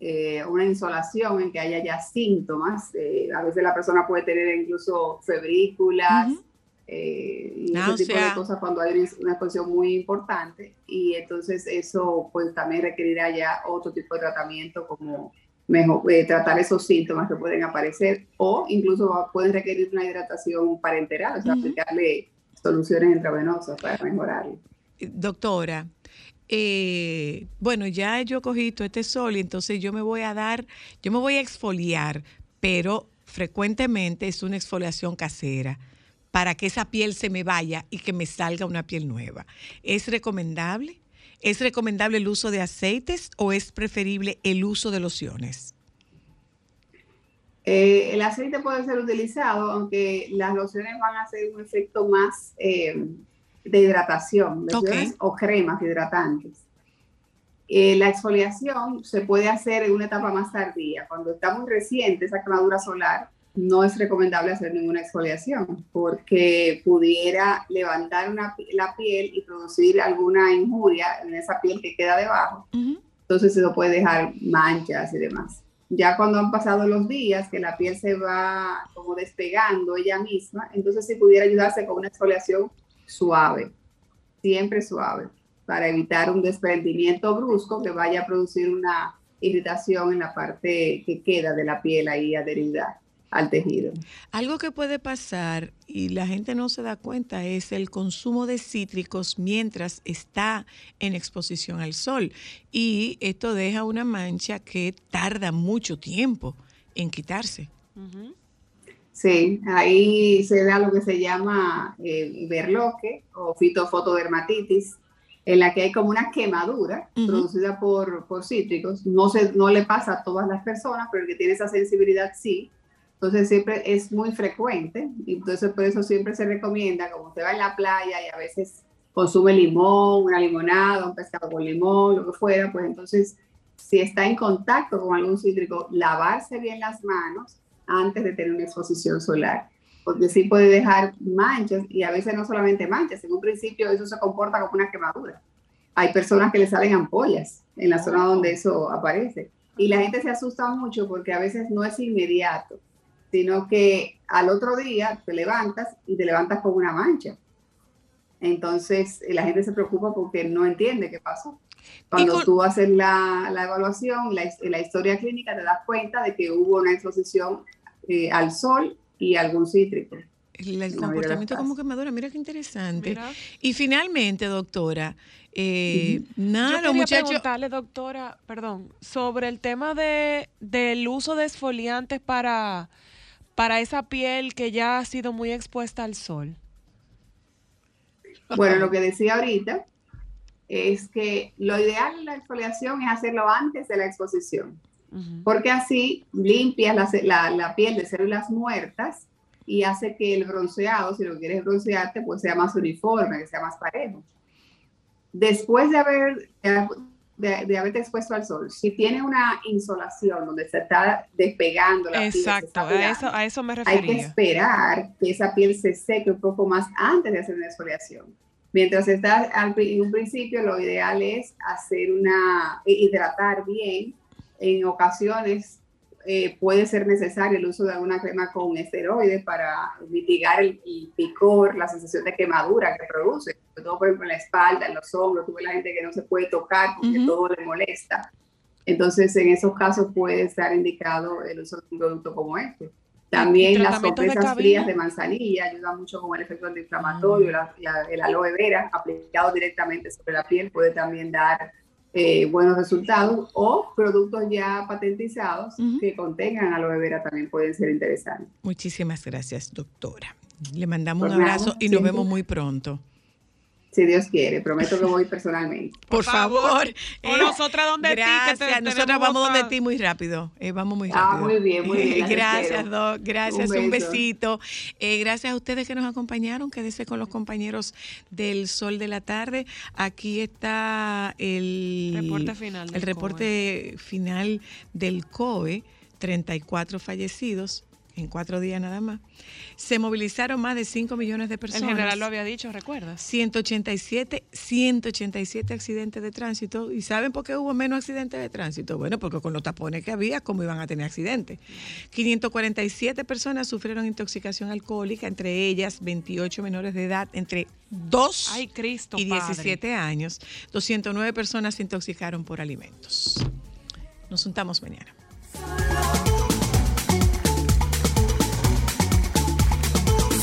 eh, una insolación en que haya ya síntomas. eh, a veces la persona puede tener incluso febrículas Ujú. eh, y Náusea. ese tipo de cosas cuando hay una- una exposición muy importante. Y entonces eso pues también requerirá ya otro tipo de tratamiento como mejor, eh, tratar esos síntomas que pueden aparecer o incluso pueden requerir una hidratación parenteral, o sea, aplicarle soluciones intravenosas para mejorarlo. Eh, Doctora, eh, bueno, ya yo cogí todo este sol y entonces yo me voy a dar, yo me voy a exfoliar, pero frecuentemente es una exfoliación casera para que esa piel se me vaya y que me salga una piel nueva. ¿Es recomendable? ¿Es recomendable el uso de aceites o es preferible el uso de lociones? Eh, el aceite puede ser utilizado, aunque las lociones van a hacer un efecto más eh, de hidratación, lociones o cremas hidratantes. Eh, la exfoliación se puede hacer en una etapa más tardía. Cuando está muy reciente esa quemadura solar, no es recomendable hacer ninguna exfoliación porque pudiera levantar una la piel y producir alguna injuria en esa piel que queda debajo Ujú. entonces eso puede dejar manchas y demás. Ya cuando han pasado los días, que la piel se va como despegando ella misma, entonces sí pudiera ayudarse con una exfoliación suave, siempre suave, para evitar un desprendimiento brusco que vaya a producir una irritación en la parte que queda de la piel ahí adherida al tejido. Algo que puede pasar y la gente no se da cuenta es el consumo de cítricos mientras está en exposición al sol. Y esto deja una mancha que tarda mucho tiempo en quitarse. Ujú. Sí, ahí se da lo que se llama eh, berloque o fitofotodermatitis, en la que hay como una quemadura Ujú. producida por, por cítricos. No, se, no le pasa a todas las personas, pero el que tiene esa sensibilidad sí. Entonces siempre es muy frecuente. Entonces por eso siempre se recomienda, como usted va en la playa y a veces consume limón, una limonada, un pescado con limón, lo que fuera, pues entonces si está en contacto con algún cítrico, lavarse bien las manos antes de tener una exposición solar, porque sí puede dejar manchas y a veces no solamente manchas, en un principio eso se comporta como una quemadura. Hay personas que le salen ampollas en la zona donde eso aparece y la gente se asusta mucho porque a veces no es inmediato, sino que al otro día te levantas y te levantas con una mancha. Entonces la gente se preocupa porque no entiende qué pasó. Cuando con- tú haces la, la evaluación, la, la historia clínica, te das cuenta de que hubo una exposición eh, al sol y algún cítrico. El, el No, comportamiento como quemadura, mira qué interesante. Mira. Y finalmente, doctora, eh, nada, Yo los quería muchachos... preguntarle, doctora, perdón, sobre el tema de, del uso de esfoliantes para, para esa piel que ya ha sido muy expuesta al sol. Bueno, lo que decía ahorita es que lo ideal en la exfoliación es hacerlo antes de la exposición, porque así limpias la, la- la piel de células muertas y hace que el bronceado, si lo quieres broncearte, pues sea más uniforme, que sea más parejo. Después de haber de, de haberte expuesto al sol, si tiene una insolación donde se está despegando la piel, se Exacto, está a eso, a eso me hay que refería. esperar que esa piel se seque un poco más antes de hacer una exfoliación. Mientras está al en un principio, lo ideal es hacer una, hidratar bien. En ocasiones eh, puede ser necesario el uso de alguna crema con esteroides para mitigar el, el picor, la sensación de quemadura que produce, sobre todo por ejemplo en la espalda, en los hombros, tuve la gente que no se puede tocar porque Ujú. todo le molesta. Entonces, en esos casos puede estar indicado el uso de un producto como este. También las cabello. frías de manzanilla ayudan mucho con el efecto antiinflamatorio. La- la- el aloe vera aplicado directamente sobre la piel puede también dar eh, buenos resultados. O productos ya patentizados que contengan aloe vera también pueden ser interesantes. Muchísimas gracias, doctora. Le mandamos Por un nada, abrazo y nos vemos muy pronto. Si Dios quiere, prometo que voy personalmente. Por, favor. favor. O nosotras donde ti, que te- Gracias. tenemos Nosotras vamos donde ti muy rápido. Eh, vamos muy Ah, rápido. muy bien, muy bien, gracias. Doc. Gracias. Un, besito. Eh, gracias a ustedes que nos acompañaron. Quédese con los compañeros del Sol de la Tarde. Aquí está el Reporte final del El reporte final del COE. 34 fallecidos en cuatro días nada más. Se movilizaron más de 5 millones de El personas. general lo había dicho, ¿recuerdas? 187, 187 accidentes de tránsito. ¿Y saben por qué hubo menos accidentes de tránsito? Bueno, porque con los tapones que había, ¿cómo iban a tener accidentes? 547 personas sufrieron intoxicación alcohólica, entre ellas 28 menores de edad, entre 2 Ay, Cristo, y Padre. 17 años. 209 personas se intoxicaron por alimentos. Nos juntamos mañana.